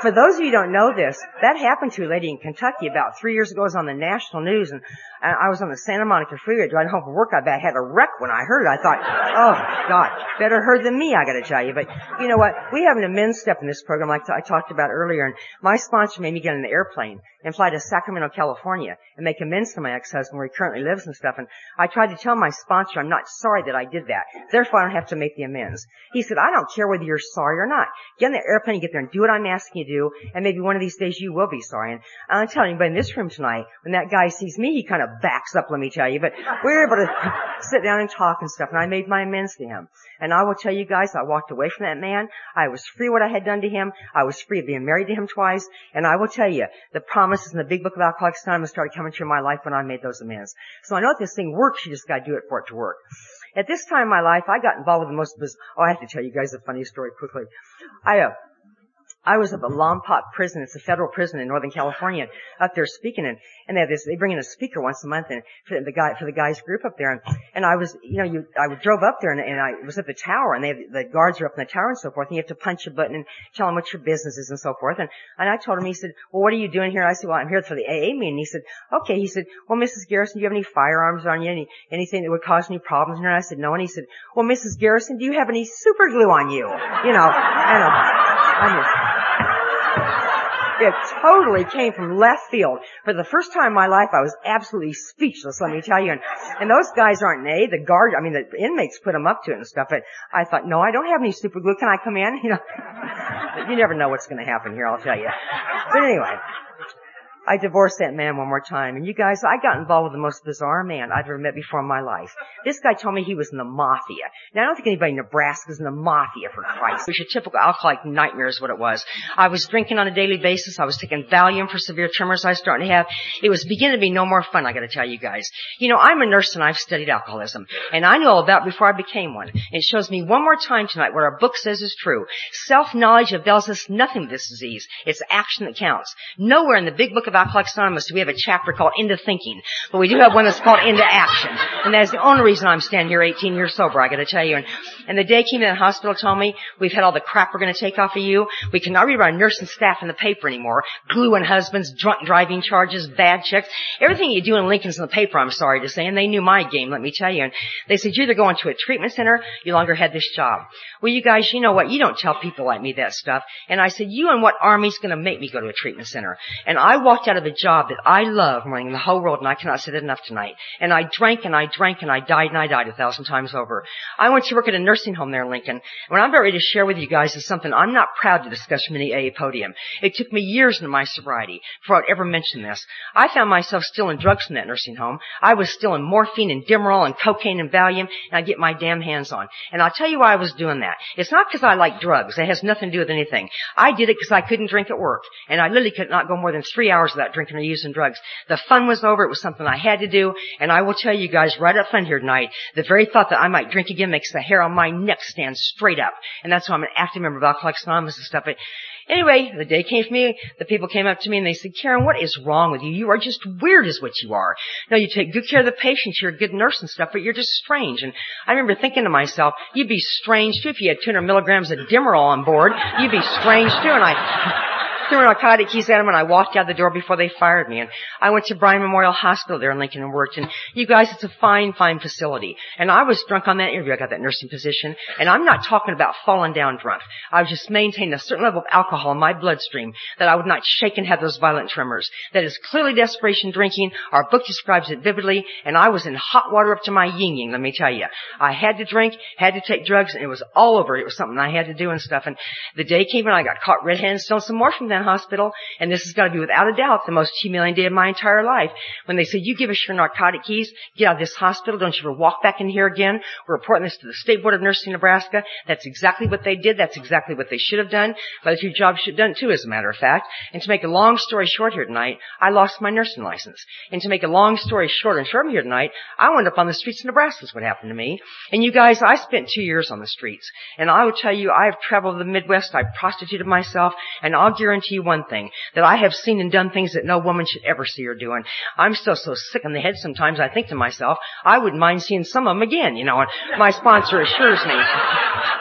Speaker 1: for those of you who don't know this, that happened to a lady in Kentucky about three years ago. It was on the national news, and I was on the Santa Monica Freeway driving home from work. I had a wreck when I heard it. I thought, oh God, better her than me, I gotta tell you. But you know what? We have an immense step in this program like I talked about earlier, and my sponsor made me get on an airplane and fly to Sacramento, California and make amends to my ex-husband where he currently lives and stuff. And I tried to tell my sponsor I'm not sorry that I did that. Therefore I don't have to make the amends. He said, I don't care whether you're sorry or not. Get on the airplane and get there and do what I'm asking you to do and maybe one of these days you will be sorry. And I'm telling you, but in this room tonight, when that guy sees me, he kind of backs up, let me tell you. But we were able to (laughs) sit down and talk and stuff and I made my amends to him. And I will tell you guys, I walked away from that man. I was free what I had done to him. I was free of being married to him twice. And I will tell you, the promises in the big book of Alcoholics Anonymous started coming through my life when I made those amends. So I know if this thing works, you just gotta do it for it to work. At this time in my life, I got involved with the most business. Oh, I have to tell you guys a funny story quickly. I, uh, I was at the Lompoc prison. It's a federal prison in Northern California. Up there speaking, and, and they have this. They bring in a speaker once a month, and for the guy for the guys group up there. And, and I was, you know, you I drove up there, and, and I was at the tower, and they have, the guards are up in the tower and so forth. And you have to punch a button and tell them what your business is and so forth. And and I told him, he said, well, what are you doing here? I said, well, I'm here for the AA meeting. He said, okay. He said, well, Mrs. Garrison, do you have any firearms on you? Any anything that would cause any problems? And I said, no. And he said, well, Mrs. Garrison, do you have any super glue on you? You know, and uh, I mean. It totally came from left field. For the first time in my life, I was absolutely speechless, let me tell you. And, and those guys aren't nay. The guard, I mean, the inmates put them up to it and stuff. But I thought, no, I don't have any super glue. Can I come in? (laughs) You know, you never know what's going to happen here, I'll tell you. But anyway, I divorced that man one more time. And you guys, I got involved with the most bizarre man I've ever met before in my life. This guy told me he was in the mafia. Now I don't think anybody in Nebraska is in the mafia for Christ. It was your typical alcoholic nightmare is what it was. I was drinking on a daily basis. I was taking Valium for severe tremors I was starting to have. It was beginning to be no more fun, I gotta tell you guys. You know, I'm a nurse and I've studied alcoholism. And I knew all about it before I became one. It shows me one more time tonight what our book says is true. Self-knowledge avails us nothing with this disease. It's action that counts. Nowhere in the big book of Alcoholics Anonymous we have a chapter called Into Thinking, but we do have one that's called Into Action. And that's the only reason I'm standing here 18 years sober, I gotta tell you. And, and the day came in the hospital told me, we've had all the crap we're gonna take off of you. We cannot read our nursing staff in the paper anymore. Glue and husbands, drunk driving charges, bad checks. Everything you do in Lincoln's in the paper, I'm sorry to say, and they knew my game, let me tell you. And they said, you're either going to a treatment center, you longer had this job. Well, you guys, you know what? You don't tell people like me that stuff. And I said, you and what army's gonna make me go to a treatment center? And I walked walked out of a job that I love more than the whole world and I cannot say that enough tonight. And I drank and I drank and I died and I died a thousand times over. I went to work at a nursing home there in Lincoln. What I'm about ready to share with you guys is something I'm not proud to discuss from any AA podium. It took me years into my sobriety before I'd ever mention this. I found myself still in drugs in that nursing home. I was still in morphine and Demerol and cocaine and Valium and I get my damn hands on. And I'll tell you why I was doing that. It's not because I like drugs. It has nothing to do with anything. I did it because I couldn't drink at work. And I literally could not go more than three hours without drinking or using drugs. The fun was over. It was something I had to do. And I will tell you guys right up front here tonight, the very thought that I might drink again makes the hair on my neck stand straight up. And that's why I'm an active member of Alcoholics Anonymous and stuff. But Anyway, the day came for me, the people came up to me and they said, Karen, what is wrong with you? You are just weird is what you are. Now you take good care of the patients, you're a good nurse and stuff, but you're just strange. And I remember thinking to myself, you'd be strange too if you had 200 milligrams of Demerol on board. You'd be strange too. And I, threw narcotic keys at him and I walked out the door before they fired me. And I went to Bryan Memorial Hospital there in Lincoln and worked. And you guys, it's a fine, fine facility. And I was drunk on that interview. I got that nursing position. And I'm not talking about falling down drunk. I was just maintaining a certain level of alcohol in my bloodstream that I would not shake and have those violent tremors. That is clearly desperation drinking. Our book describes it vividly. And I was in hot water up to my yin yang, let me tell you. I had to drink, had to take drugs, and it was all over. It was something I had to do and stuff. And the day came when I got caught red-handed stealing some more from them hospital, and this has got to be without a doubt the most humiliating day of my entire life. When they said, you give us your narcotic keys, get out of this hospital, don't you ever walk back in here again. We're reporting this to the State Board of Nursing Nebraska. That's exactly what they did. That's exactly what they should have done. But the two jobs should have done too, as a matter of fact. And to make a long story short here tonight, I lost my nursing license. And to make a long story short and short here tonight, I wound up on the streets of Nebraska is what happened to me. And you guys, I spent two years on the streets. And I will tell you, I have traveled the Midwest, I prostituted myself, and I'll guarantee one thing, that I have seen and done things that no woman should ever see her doing. I'm still so sick in the head sometimes I think to myself, I wouldn't mind seeing some of them again, you know, and my sponsor assures me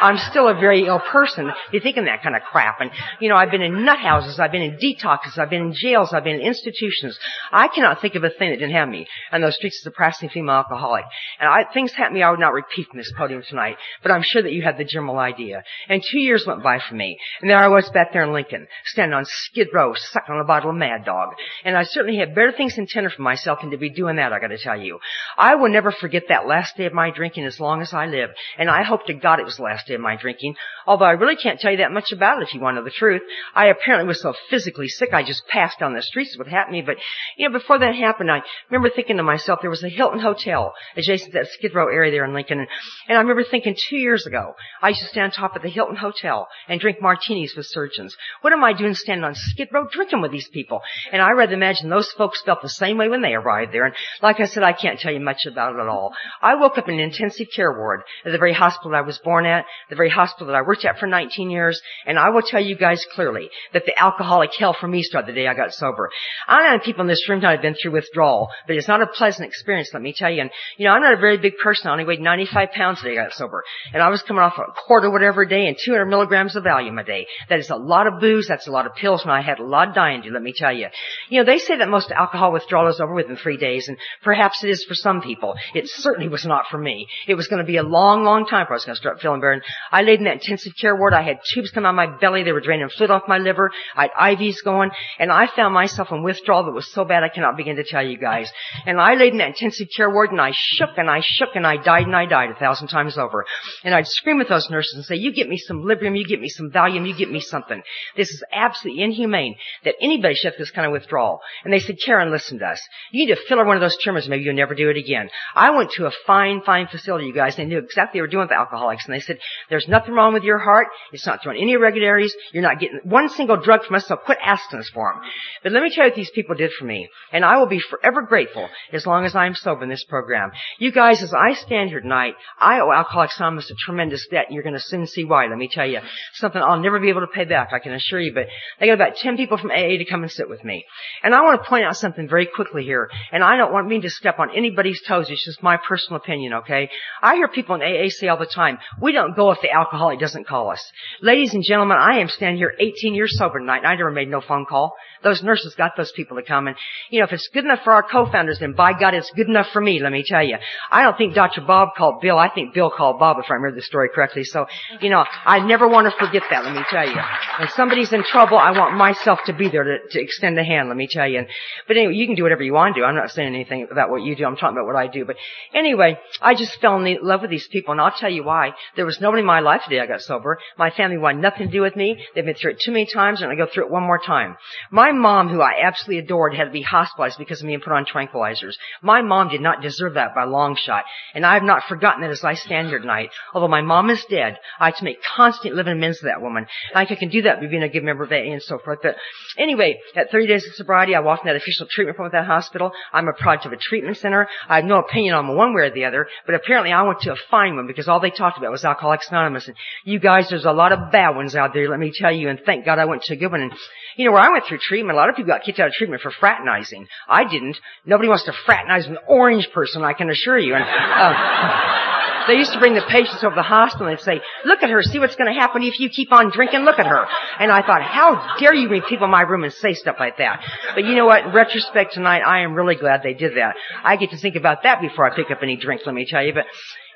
Speaker 1: I'm still a very ill person. You're thinking that kind of crap. And, you know, I've been in nut houses, I've been in detoxes, I've been in jails, I've been in institutions. I cannot think of a thing that didn't have me on those streets as a practicing female alcoholic. And I, things happened to me I would not repeat from this podium tonight, but I'm sure that you have the general idea. And two years went by for me, and there I was back there in Lincoln, standing on Skid Row, sucking on a bottle of Mad Dog. And I certainly had better things intended for myself than to be doing that, I gotta tell you. I will never forget that last day of my drinking as long as I live, and I hope to God it was the last day of my drinking, although I really can't tell you that much about it if you want to know the truth. I apparently was so physically sick I just passed down the streets is what happened to me, but, you know, before that happened, I remember thinking to myself, there was a Hilton Hotel adjacent to that Skid Row area there in Lincoln, and I remember thinking two years ago, I used to stand on top of the Hilton Hotel and drink martinis with surgeons. What am I doing standing on Skid Row drinking with these people? And I rather imagine those folks felt the same way when they arrived there, and like I said, I can't tell you much about it at all. I woke up in an intensive care ward at the very hospital I was born at, the very hospital that I worked at for 19 years, and I will tell you guys clearly that the alcoholic hell for me started the day I got sober. I know people in this room that have been through withdrawal, but it's not a pleasant experience, let me tell you. And, you know, I'm not a very big person. I only weighed 95 pounds the day I got sober. And I was coming off a quarter whatever a day and 200 milligrams of Valium a day. That is a lot of booze. That's a lot of pills, and I had a lot of dying to, let me tell you. You know, they say that most alcohol withdrawal is over within three days, and perhaps it is for some people. It certainly was not for me. It was going to be a long, long time before I was going to start feeling better. And I laid in that intensive care ward. I had tubes coming out of my belly. They were draining fluid off my liver. I had IVs going. And I found myself in withdrawal that was so bad I cannot begin to tell you guys. And I laid in that intensive care ward and I shook and I shook and I died and I died a thousand times over. And I'd scream at those nurses and say, you get me some Librium, you get me some Valium, you get me something. This is absolutely inhumane that anybody should have this kind of withdrawal. And they said, Karen, listen to us. You need to fill her one of those tremors. Maybe you'll never do it again. I went to a fine, fine facility, you guys. They knew exactly what they were doing with alcoholics. And they said, there's nothing wrong with your heart. It's not throwing any irregularities. You're not getting one single drug from us, so quit asking us for them. But let me tell you what these people did for me. And I will be forever grateful as long as I'm sober in this program. You guys, as I stand here tonight, I owe Alcoholics Anonymous a tremendous debt, and you're going to soon see why. Let me tell you. Something I'll never be able to pay back, I can assure you. But they got about 10 people from AA to come and sit with me. And I want to point out something very quickly here. And I don't want me to step on anybody's toes. It's just my personal opinion, okay? I hear people in AA say all the time, we don't go if the alcoholic doesn't call us. Ladies and gentlemen, I am standing here 18 years sober tonight, and I never made no phone call. Those nurses got those people to come, and you know, if it's good enough for our co-founders, then by God, it's good enough for me. Let me tell you, I don't think Dr. Bob called Bill. I think Bill called Bob, if I remember the story correctly. So, you know, I never want to forget that. Let me tell you, when somebody's in trouble, I want myself to be there to, to extend a hand, let me tell you. And, but anyway, you can do whatever you want to do. I'm not saying anything about what you do. I'm talking about what I do. But anyway, I just fell in love with these people and I'll tell you why. There was nobody in my life today I got sober. My family wanted nothing to do with me. They've been through it too many times and I go through it one more time. My mom, who I absolutely adored, had to be hospitalized because of me and put on tranquilizers. My mom did not deserve that by long shot. And I have not forgotten that as I stand here tonight. Although my mom is dead, I have to make constant living amends to that woman. I can do that by being a good member of AA and so forth. But anyway, at 30 days of sobriety, I walked in that official treatment from that hospital. I'm a product of a treatment center. I have no opinion on one way or the other, but apparently I went to a fine one because all they talked about was Alcoholics Anonymous. And you guys, there's a lot of bad ones out there, let me tell you, and thank God I went to a good one. And you know, where I went through treatment, a lot of people got kicked out of treatment for fraternizing. I didn't. Nobody wants to fraternize with an orange person, I can assure you. And, uh, (laughs) they used to bring the patients over the hospital and they'd say, look at her, see what's going to happen if you keep on drinking, look at her. And I thought, how dare you bring people in my room and say stuff like that. But you know what, in retrospect tonight, I am really glad they did that. I get to think about that before I pick up any drink, let me tell you. But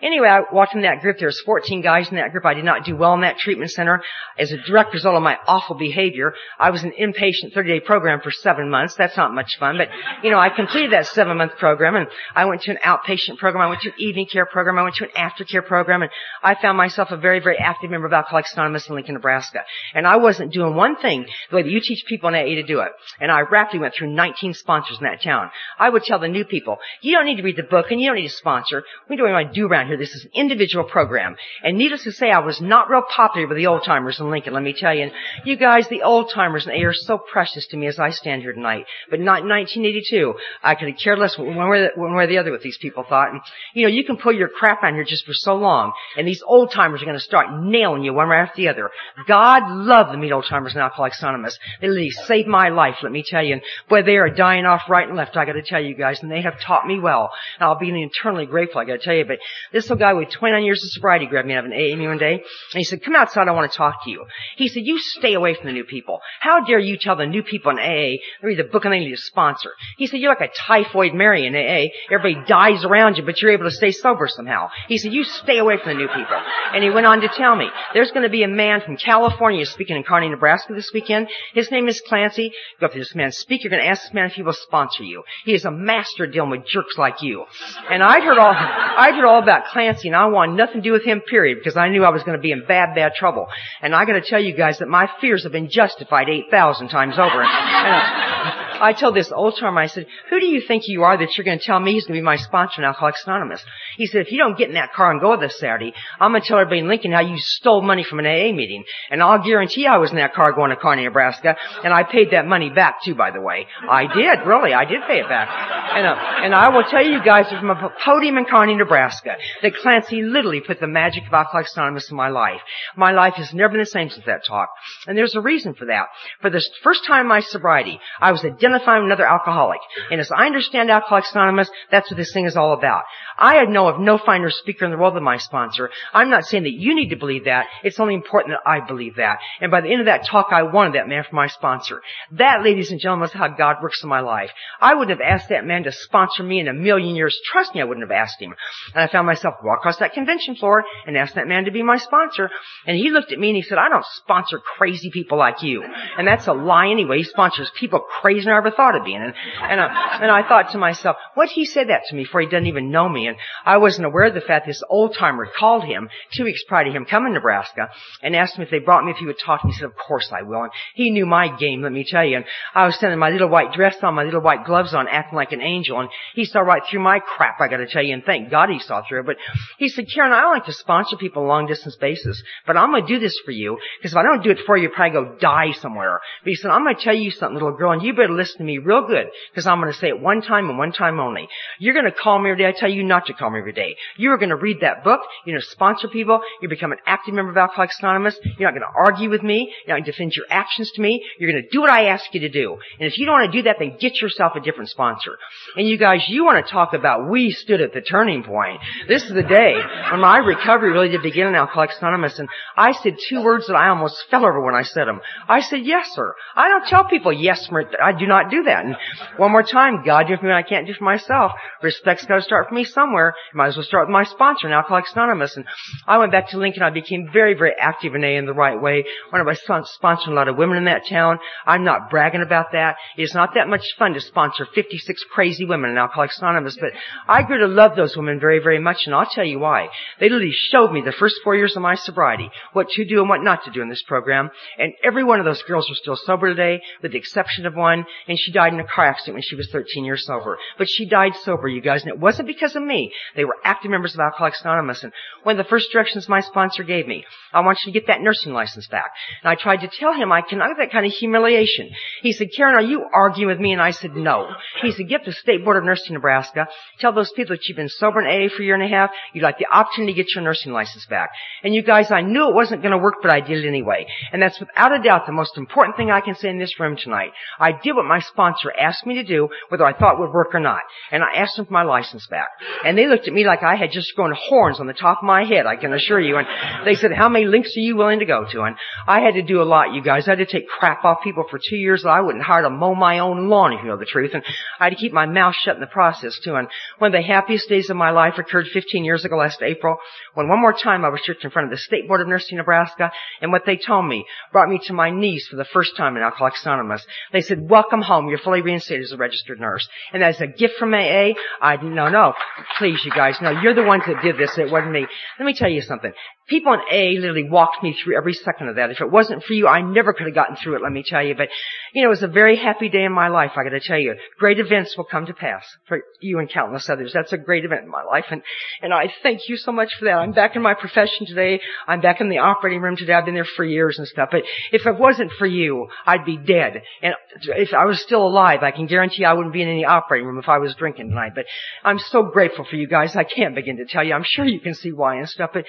Speaker 1: Anyway, I walked in that group. There was 14 guys in that group. I did not do well in that treatment center. As a direct result of my awful behavior, I was an inpatient 30-day program for seven months. That's not much fun, but you know, I completed that seven-month program and I went to an outpatient program. I went to an evening care program. I went to an aftercare program and I found myself a very, very active member of Alcoholics Anonymous in Lincoln, Nebraska. And I wasn't doing one thing the way that you teach people in AA to do it. And I rapidly went through 19 sponsors in that town. I would tell the new people, you don't need to read the book and you don't need to sponsor. We do what we want to do around here. This is an individual program. And needless to say, I was not real popular with the old timers in Lincoln, let me tell you. And you guys, the old timers in AA are so precious to me as I stand here tonight. But not in 1982. I could have cared less one way, one way or the other what these people thought. And, you know, you can pull your crap on here just for so long. And these old timers are going to start nailing you one way after the other. God loved the meet old timers in Alcoholics Anonymous. They literally saved my life, let me tell you. And boy, they are dying off right and left, I gotta tell you guys. And they have taught me well. And I'll be eternally grateful, I gotta tell you. But this little guy with 29 years of sobriety grabbed me out of an AA meeting one day. And he said, come outside, I want to talk to you. He said, you stay away from the new people. How dare you tell the new people in AA, read the book and they need a sponsor. He said, you're like a typhoid Mary in AA. Everybody dies around you, but you're able to stay sober somehow. He said, you stay away from the new people. And he went on to tell me, there's going to be a man from California speaking in Kearney, Nebraska this weekend. His name is Clancy. Go up to this man, speak. You're going to ask this man if he will sponsor you. He is a master dealing with jerks like you. And I'd heard all, I'd heard all about Clancy and I wanted nothing to do with him, period, because I knew I was going to be in bad, bad trouble. And I got to tell you guys that my fears have been justified 8,000 times over. (laughs) And, uh, I told this old timer, I said, who do you think you are that you're going to tell me he's going to be my sponsor in Alcoholics Anonymous? He said, if you don't get in that car and go this Saturday, I'm going to tell everybody in Lincoln how you stole money from an AA meeting. And I'll guarantee I was in that car going to Kearney, Nebraska, and I paid that money back too, by the way. I did, really, I did pay it back. And, uh, and I will tell you guys from a podium in Kearney, Nebraska, that Clancy literally put the magic of Alcoholics Anonymous in my life. My life has never been the same since that talk. And there's a reason for that. For the first time in my sobriety, I was identifying another alcoholic. And as I understand Alcoholics Anonymous, that's what this thing is all about. I know of no finer speaker in the world than my sponsor. I'm not saying that you need to believe that. It's only important that I believe that. And by the end of that talk, I wanted that man for my sponsor. That, ladies and gentlemen, is how God works in my life. I wouldn't have asked that man to sponsor me in a million years. Trust me, I wouldn't have asked him. And I found myself walk across that convention floor and ask that man to be my sponsor. And he looked at me and he said, I don't sponsor crazy people like you. And that's a lie anyway. He sponsors people than I ever thought of being. And, and, uh, and I thought to myself, what he said that to me for he doesn't even know me. And I wasn't aware of the fact this old timer called him two weeks prior to him coming to Nebraska and asked him if they brought me if he would talk to me. He said, of course I will. And he knew my game, let me tell you. And I was standing my little white dress on, my little white gloves on, acting like an angel. And he saw right through my crap, I gotta tell you. And thank God he saw through it. But he said, Karen, I like to sponsor people on a long distance basis, but I'm gonna do this for you. Because if I don't do it for you, you'll probably go die somewhere. But he said, I'm gonna tell you something, little girl, and you better listen to me real good. Because I'm gonna say it one time and one time only. You're gonna call me every day. I tell you not to call me every day. You're going to read that book. You're going to sponsor people. You become an active member of Alcoholics Anonymous. You're not going to argue with me. You're not going to defend your actions to me. You're going to do what I ask you to do. And if you don't want to do that, then get yourself a different sponsor. And you guys, you want to talk about we stood at the turning point. This is the day when my recovery really did begin in Alcoholics Anonymous. And I said two words that I almost fell over when I said them. I said, yes, sir. I don't tell people yes. I do not do that. And one more time, God do for me I can't do for myself. Respect's got to start for me somewhere. Might as well start with my sponsor, Alcoholics Anonymous. And I went back to Lincoln. I became very, very active in A in the right way. When I was sponsoring a lot of women in that town, I'm not bragging about that. It's not that much fun to sponsor 56 crazy women in Alcoholics Anonymous, but I grew to love those women very, very much, and I'll tell you why. They literally showed me the first four years of my sobriety what to do and what not to do in this program, and every one of those girls are still sober today, with the exception of one, and she died in a car accident when she was 13 years sober. But she died sober, you guys, and it wasn't because of me. They were active members of Alcoholics Anonymous, and one of the first directions my sponsor gave me, I want you to get that nursing license back. And I tried to tell him I cannot have that kind of humiliation. He said, Karen, are you arguing with me? And I said, no. He said, get the State Board of Nursing Nebraska, tell those people that you've been sober in AA for a year and a half, you'd like the opportunity to get your nursing license back. And you guys, I knew it wasn't going to work, but I did it anyway. And that's without a doubt the most important thing I can say in this room tonight. I did what my sponsor asked me to do, whether I thought it would work or not. And I asked them for my license back. And they looked at me like I had just grown horns on the top of my head, I can assure you. And they said, how many links are you willing to go to? And I had to do a lot, you guys. I had to take crap off people for two years that I wouldn't hire to mow my own lawn, if you know the truth. And I had to keep my mouth shut in the process, too. And one of the happiest days of my life occurred 15 years ago last April, when one more time I was church in front of the State Board of Nursing Nebraska, and what they told me brought me to my knees for the first time in Alcoholics Anonymous. They said, welcome home. You're fully reinstated as a registered nurse. And that's a gift from AA. I, no, no. Please, you guys. No, you're the ones that did this. It wasn't me. Let me tell you something. People in A literally walked me through every second of that. If it wasn't for you, I never could have gotten through it, let me tell you. But, you know, it was a very happy day in my life, I gotta tell you. Great events will come to pass for you and countless others. That's a great event in my life, and, and I thank you so much for that. I'm back in my profession today. I'm back in the operating room today. I've been there for years and stuff. But if it wasn't for you, I'd be dead. And if I was still alive, I can guarantee I wouldn't be in any operating room if I was drinking tonight. But I'm so grateful for you guys. I can't begin to tell you. I'm sure you can see why and stuff. But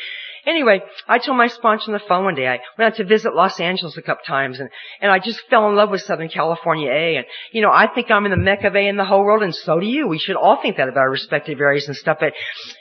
Speaker 1: Anyway, I told my sponsor on the phone one day, I went out to visit Los Angeles a couple times and, and I just fell in love with Southern California A and, you know, I think I'm in the mecca of A in the whole world and so do you. We should all think that about our respective areas and stuff. But,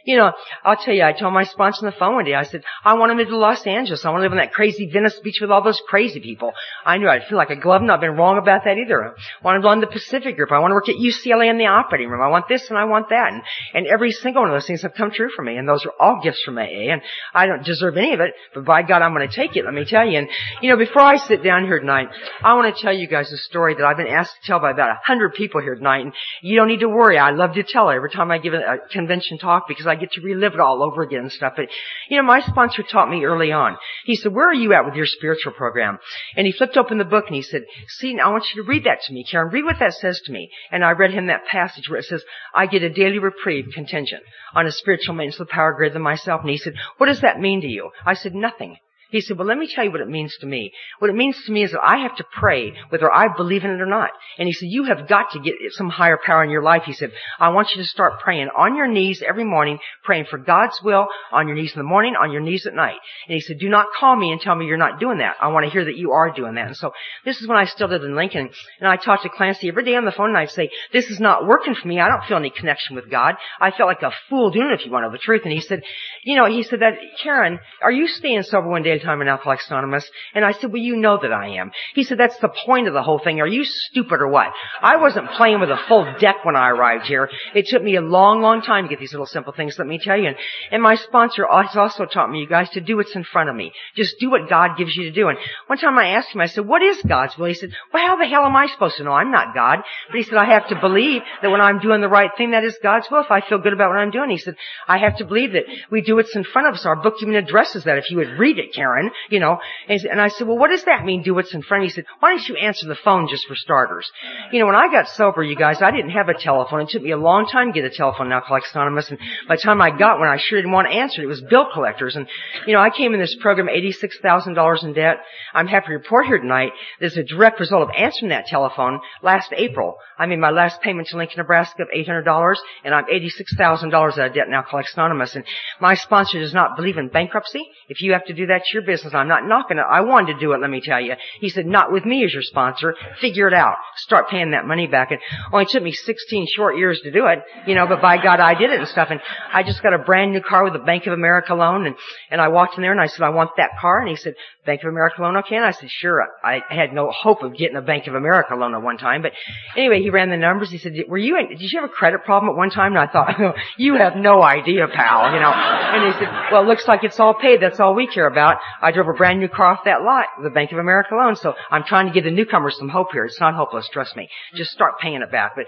Speaker 1: you know, I'll tell you, I told my sponsor on the phone one day, I said, I want to move to Los Angeles. I want to live on that crazy Venice beach with all those crazy people. I knew I'd feel like a glove and I've been wrong about that either. I want to go on the Pacific group. I want to work at UCLA in the operating room. I want this and I want that. And, and every single one of those things have come true for me. And those are all gifts from AA. And I don't deserve any of it, but by God, I'm going to take it, let me tell you. And, you know, before I sit down here tonight, I want to tell you guys a story that I've been asked to tell by about a hundred people here tonight. And you don't need to worry. I love to tell it every time I give a, convention talk because I get to relive it all over again and stuff. But, you know, my sponsor taught me early on. He said, where are you at with your spiritual program? And he flipped open the book and he said, see, I want you to read that to me, Karen. Read what that says to me. And I read him that passage where it says, I get a daily reprieve contingent on a spiritual maintenance of the power greater than myself. And he said, what does that mean to you? I said, nothing. He said, well, let me tell you what it means to me. What it means to me is that I have to pray whether I believe in it or not. And he said, you have got to get some higher power in your life. He said, I want you to start praying on your knees every morning, praying for God's will on your knees in the morning, on your knees at night. And he said, do not call me and tell me you're not doing that. I want to hear that you are doing that. And so this is when I still lived in Lincoln. And I talked to Clancy every day on the phone and I'd say, this is not working for me. I don't feel any connection with God. I felt like a fool doing it if you want to know the truth. And he said, you know, he said that, Karen, are you staying sober one day time in Alcoholics Anonymous? And I said, well, you know that I am. He said, that's the point of the whole thing. Are you stupid or what? I wasn't playing with a full deck when I arrived here. It took me a long, long time to get these little simple things, let me tell you. And, and my sponsor has also taught me, you guys, to do what's in front of me. Just do what God gives you to do. And one time I asked him, I said, what is God's will? He said, well, how the hell am I supposed to know? I'm not God. But he said, I have to believe that when I'm doing the right thing, that is God's will. If I feel good about what I'm doing, he said, I have to believe that we do what's in front of us. Our book even addresses that. If you would read it, Karen, you know. And, and I said, well, what does that mean, do what's in front of you? He said, why don't you answer the phone just for starters? You know, when I got sober, you guys, I didn't have a telephone. It took me a long time to get a telephone in Alcoholics Anonymous. And by the time I got one, I sure didn't want to answer it. It was bill collectors. And, you know, I came in this program $86,000 in debt. I'm happy to report here tonight there's a direct result of answering that telephone last April. I made my last payment to Lincoln, Nebraska of $800 and I'm $86,000 out of debt in Alcoholics Anonymous. And my sponsor does not believe in bankruptcy. If you have to do that, you're your business. I'm not knocking it. I wanted to do it, let me tell you. He said, not with me as your sponsor. Figure it out. Start paying that money back. It only took me 16 short years to do it, you know, but by God, I did it and stuff. And I just got a brand new car with a Bank of America loan and, and I walked in there and I said, I want that car. And he said, Bank of America loan, okay? And I said, sure. I had no hope of getting a Bank of America loan at one time, but anyway, he ran the numbers. He said, were you, did you have a credit problem at one time? And I thought, (laughs) you have no idea, pal, you know. And he said, well, it looks like it's all paid. That's all we care about. I drove a brand new car off that lot, the Bank of America loan. So I'm trying to give the newcomers some hope here. It's not hopeless, trust me. Just start paying it back. But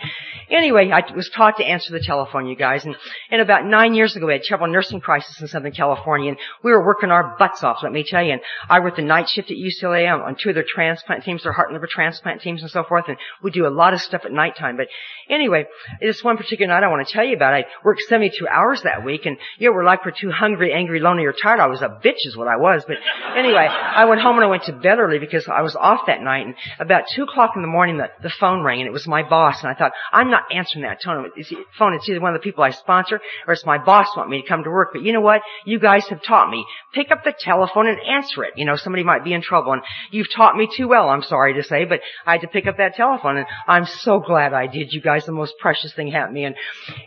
Speaker 1: anyway, I was taught to answer the telephone, you guys. And, and about nine years ago, we had several nursing crisis in Southern California, and we were working our butts off, let me tell you. And I worked the night shift at UCLA on, on two of their transplant teams, their heart and liver transplant teams and so forth. And we do a lot of stuff at nighttime. But anyway, this one particular night I want to tell you about, I worked 72 hours that week, and you know, we're like we're too hungry, angry, lonely, or tired. I was a bitch is what I was. But anyway, I went home and I went to bed early because I was off that night. And about two o'clock in the morning, the, the phone rang, and it was my boss. And I thought, I'm not answering that phone. It's, phone. It's either one of the people I sponsor, or it's my boss want me to come to work. But you know what? You guys have taught me. Pick up the telephone and answer it. You know, somebody might be in trouble, and you've taught me too well. I'm sorry to say, but I had to pick up that telephone, and I'm so glad I did. You guys, the most precious thing happened to me. And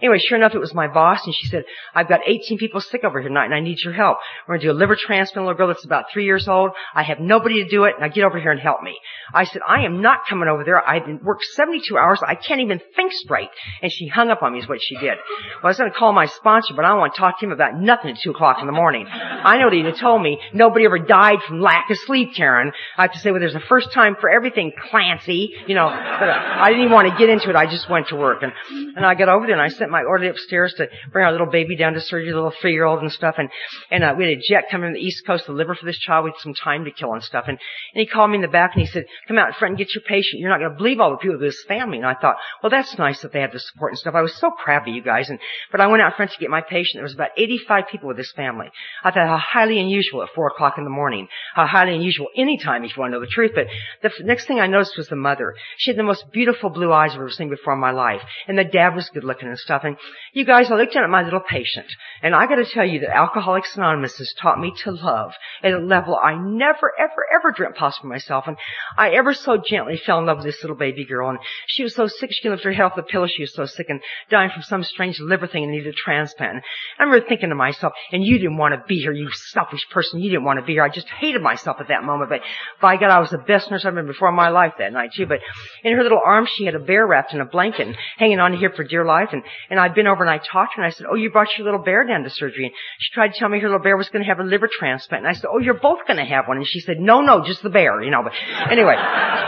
Speaker 1: anyway, sure enough, it was my boss, and she said, I've got 18 people sick over here tonight, and I need your help. We're going to do a liver transplant, little girl that's about three years old. I have nobody to do it. Now get over here and help me. I said, I am not coming over there. I've been worked 72 hours. I can't even think straight. And she hung up on me is what she did. Well, I was going to call my sponsor, but I don't want to talk to him about nothing at 2 o'clock in the morning. I know that he'd told me nobody ever died from lack of sleep, Karen. I have to say, well, there's a first time for everything, Clancy. You know, but I didn't even want to get into it. I just went to work. And, and I got over there and I sent my orderly upstairs to bring our little baby down to surgery, little three-year-old and stuff. And, and uh, we had a jet coming from the East Coast to deliver for this child. We had some time to kill and stuff. And, and he called me in the back and he said, come out in front and get your patient. You're not going to believe all the people of this family. And I thought, well, that's nice that they have the support and stuff. I was so proud you guys. And, but I went out in front to get my patient. There was about 85 people with this family. I thought how highly unusual at 4 o'clock in the morning. How highly unusual any time if you want to know the truth. But the f- next thing I noticed was the mother. She had the most beautiful blue eyes I've ever seen before in my life. And the dad was good looking and stuff. And you guys, I looked down at my little patient. And I gotta tell you that Alcoholics Anonymous has taught me to love at a level I never, ever, ever dreamt possible myself. And I ever so gently fell in love with this little baby girl. And she was so sick, she couldn't lift her head off the pillow. She was so sick and dying from some strange liver thing and needed a transplant. And I remember thinking to myself, and you didn't want to be here, you selfish person. You didn't want to be here. I just hated myself at that moment. But by God, I was the best nurse I've been before in my life that night too. But in her little arms, she had a bear wrapped in a blanket and hanging on to here for dear life. And, and I'd been over and I talked to her and I said, oh, you brought your little bear down to surgery. And she tried to tell me her little bear was going to have a liver transplant. And I said, oh, you're both going to have one. And she said, no, no, just the bear, you know. But anyway,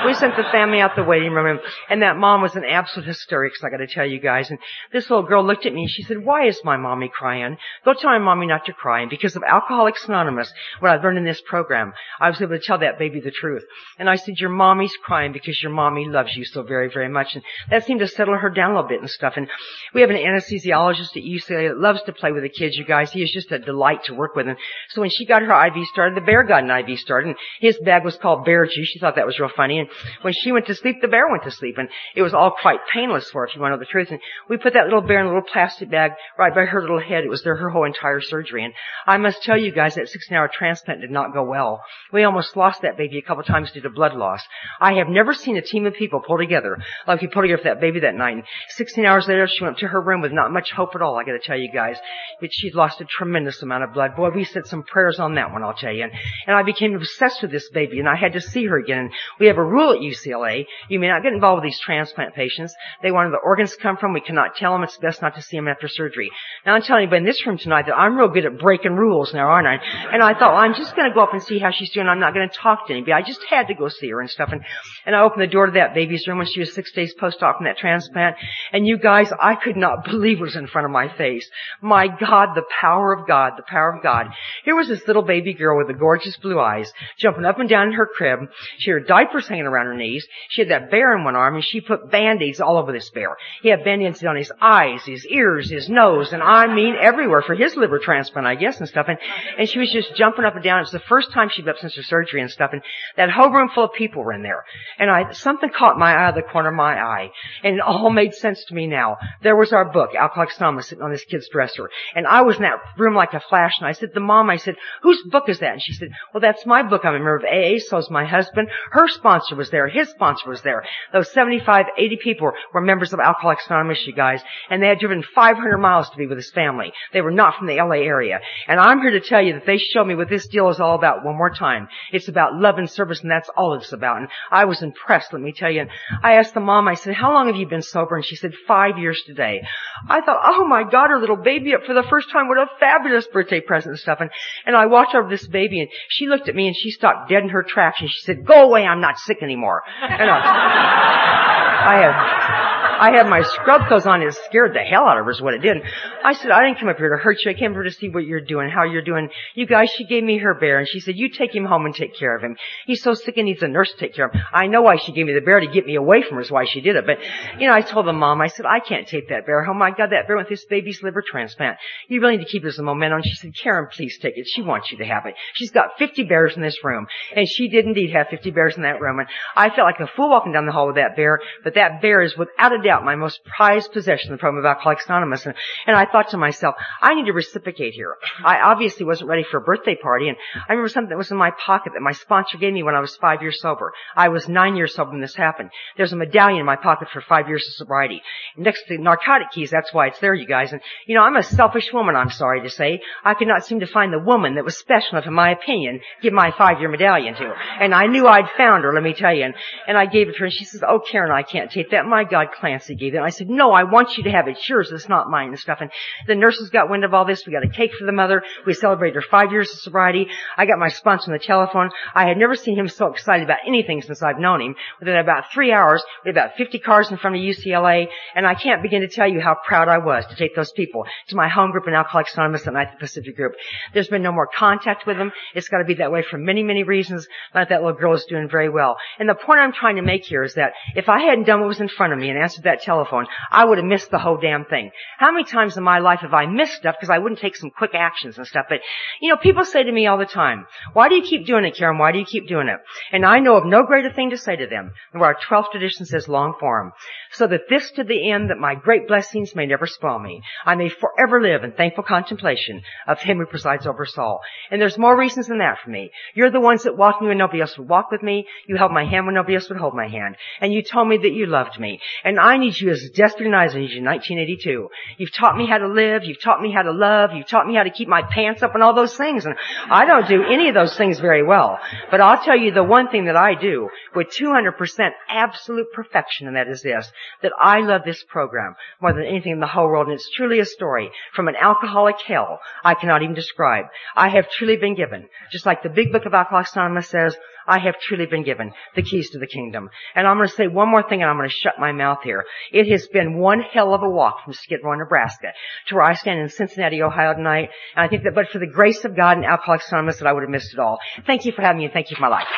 Speaker 1: we sent the family out the waiting room and, that mom was in absolute hysterics, I got to tell you guys. And this little girl looked at me and she said, why is my mommy crying? Go tell my mommy not to cry. And because of Alcoholics Anonymous, what I've learned in this program, I was able to tell that baby the truth. And I said, your mommy's crying because your mommy loves you so very, very much. And that seemed to settle her down a little bit and stuff. And we have an anesthesiologist at UCLA that loves to play with the kids, you guys. He is just a delight to work with. And so when she got her IV started, the bear got an IV started. And his bag was called bear juice. She thought that was real funny. And when she went to sleep, the bear went to sleep. And it was all quite painless for her, if you want to know the truth. And we put that little bear in a little plastic bag right by her little head. It was there her whole entire surgery. And I must tell you guys that 16 hour transplant did not go well. We almost lost that baby a couple times due to blood loss. I have never seen a team of people pull together like we pulled together for that baby that night. And 16 hours later, she went to her room with not much hope at all, I gotta tell you guys. But she'd lost a tremendous amount of blood. Boy, we said some prayers on that one, You. And, and I became obsessed with this baby and I had to see her again. We have a rule at UCLA. You may not get involved with these transplant patients. They want the organs to come from. We cannot tell them. It's best not to see them after surgery. Now I'm telling anybody in this room tonight that I'm real good at breaking rules now, aren't I? And I thought, well, I'm just gonna go up and see how she's doing. I'm not gonna talk to anybody. I just had to go see her and stuff. And, and I opened the door to that baby's room when she was six days post-op from that transplant. And you guys, I could not believe what was in front of my face. My God, the power of God, the power of God. Here was this little baby girl with the gorgeous blue eyes, jumping up and down in her crib. She had diapers hanging around her knees. She had that bear in one arm, and she put band-aids all over this bear. He had band-aids on his eyes, his ears, his nose, and I mean everywhere for his liver transplant, I guess, and stuff. And, and she was just jumping up and down. It was the first time she'd been up since her surgery and stuff. And that whole room full of people were in there. And I, something caught my eye out of the corner of my eye. And it all made sense to me now. There was our book, Alcoholics Anonymous, sitting on this kid's dresser. And I was in that room like a flash, and I said the mom, I said, whose book book is that? And she said, well, that's my book. I'm a member of AA, so's my husband. Her sponsor was there. His sponsor was there. Those 75, 80 people were members of Alcoholics Anonymous, you guys. And they had driven 500 miles to be with his family. They were not from the LA area. And I'm here to tell you that they showed me what this deal is all about one more time. It's about love and service and that's all it's about. And I was impressed, let me tell you. And I asked the mom, I said, how long have you been sober? And she said, five years today. I thought, oh my God, her little baby up for the first time. What a fabulous birthday present and stuff. And, and I watched over this baby and she looked at me and she stopped dead in her tracks and she said, go away, I'm not sick anymore. And I, (laughs) I have, I had my scrub clothes on. It scared the hell out of her is what it did. I said, I didn't come up here to hurt you. I came here to see what you're doing, how you're doing. You guys, she gave me her bear and she said, you take him home and take care of him. He's so sick and needs a nurse to take care of him. I know why she gave me the bear to get me away from her is why she did it. But, you know, I told the mom, I said, I can't take that bear home. My God, that bear with this baby's liver transplant. You really need to keep a memento. And she said, Karen, please take it. She wants you to have it. She's got 50 bears in this room. And she did indeed have 50 bears in that room. And I felt like a fool walking down the hall with that bear. But that bear is without a doubt my most prized possession, the program of Alcoholics Anonymous. And, and I thought to myself, I need to reciprocate here. I obviously wasn't ready for a birthday party, and I remember something that was in my pocket that my sponsor gave me when I was five years sober. I was nine years sober when this happened. There's a medallion in my pocket for five years of sobriety. Next to the narcotic keys, that's why it's there, you guys. And, you know, I'm a selfish woman, I'm sorry to say. I could not seem to find the woman that was special enough, in my opinion, give my five-year medallion to. And I knew I'd found her, let me tell you. And, and I gave it to her, and she says, oh, Karen, I can't take that. My God, Clancy gave it. I said, no, I want you to have it. It's yours. It's not mine and stuff. And the nurses got wind of all this. We got a cake for the mother. We celebrated her five years of sobriety. I got my sponsor on the telephone. I had never seen him so excited about anything since I've known him. Within about three hours, we had about 50 cars in front of UCLA. And I can't begin to tell you how proud I was to take those people to my home group in Alcoholics Anonymous and the Pacific group. There's been no more contact with them. It's got to be that way for many, many reasons. But that little girl is doing very well. And the point I'm trying to make here is that if I hadn't done what was in front of me and answered that telephone, I would have missed the whole damn thing. How many times in my life have I missed stuff because I wouldn't take some quick actions and stuff? But, you know, people say to me all the time, why do you keep doing it, Karen? Why do you keep doing it? And I know of no greater thing to say to them than our 12th tradition says long form. So that this to the end that my great blessings may never spoil me. I may forever live in thankful contemplation of Him who presides over us all. And there's more reasons than that for me. You're the ones that walked me when nobody else would walk with me. You held my hand when nobody else would hold my hand. And you told me that you loved me. And I need you as desperately as I need you 1982. You've taught me how to live. You've taught me how to love. You've taught me how to keep my pants up and all those things. And I don't do any of those things very well. But I'll tell you the one thing that I do with 200% absolute perfection, and that is this, that I love this program more than anything in the whole world. And it's truly a story from an alcoholic hell I cannot even describe. I have truly been given, just like the big book of Alcoholics Anonymous says, I have truly been given the keys to the kingdom. And I'm going to say one more thing and I'm going to shut my mouth here. It has been one hell of a walk from Skid Row, Nebraska to where I stand in Cincinnati, Ohio tonight. And I think that but for the grace of God and Alcoholics Anonymous that I would have missed it all. Thank you for having me and thank you for my life.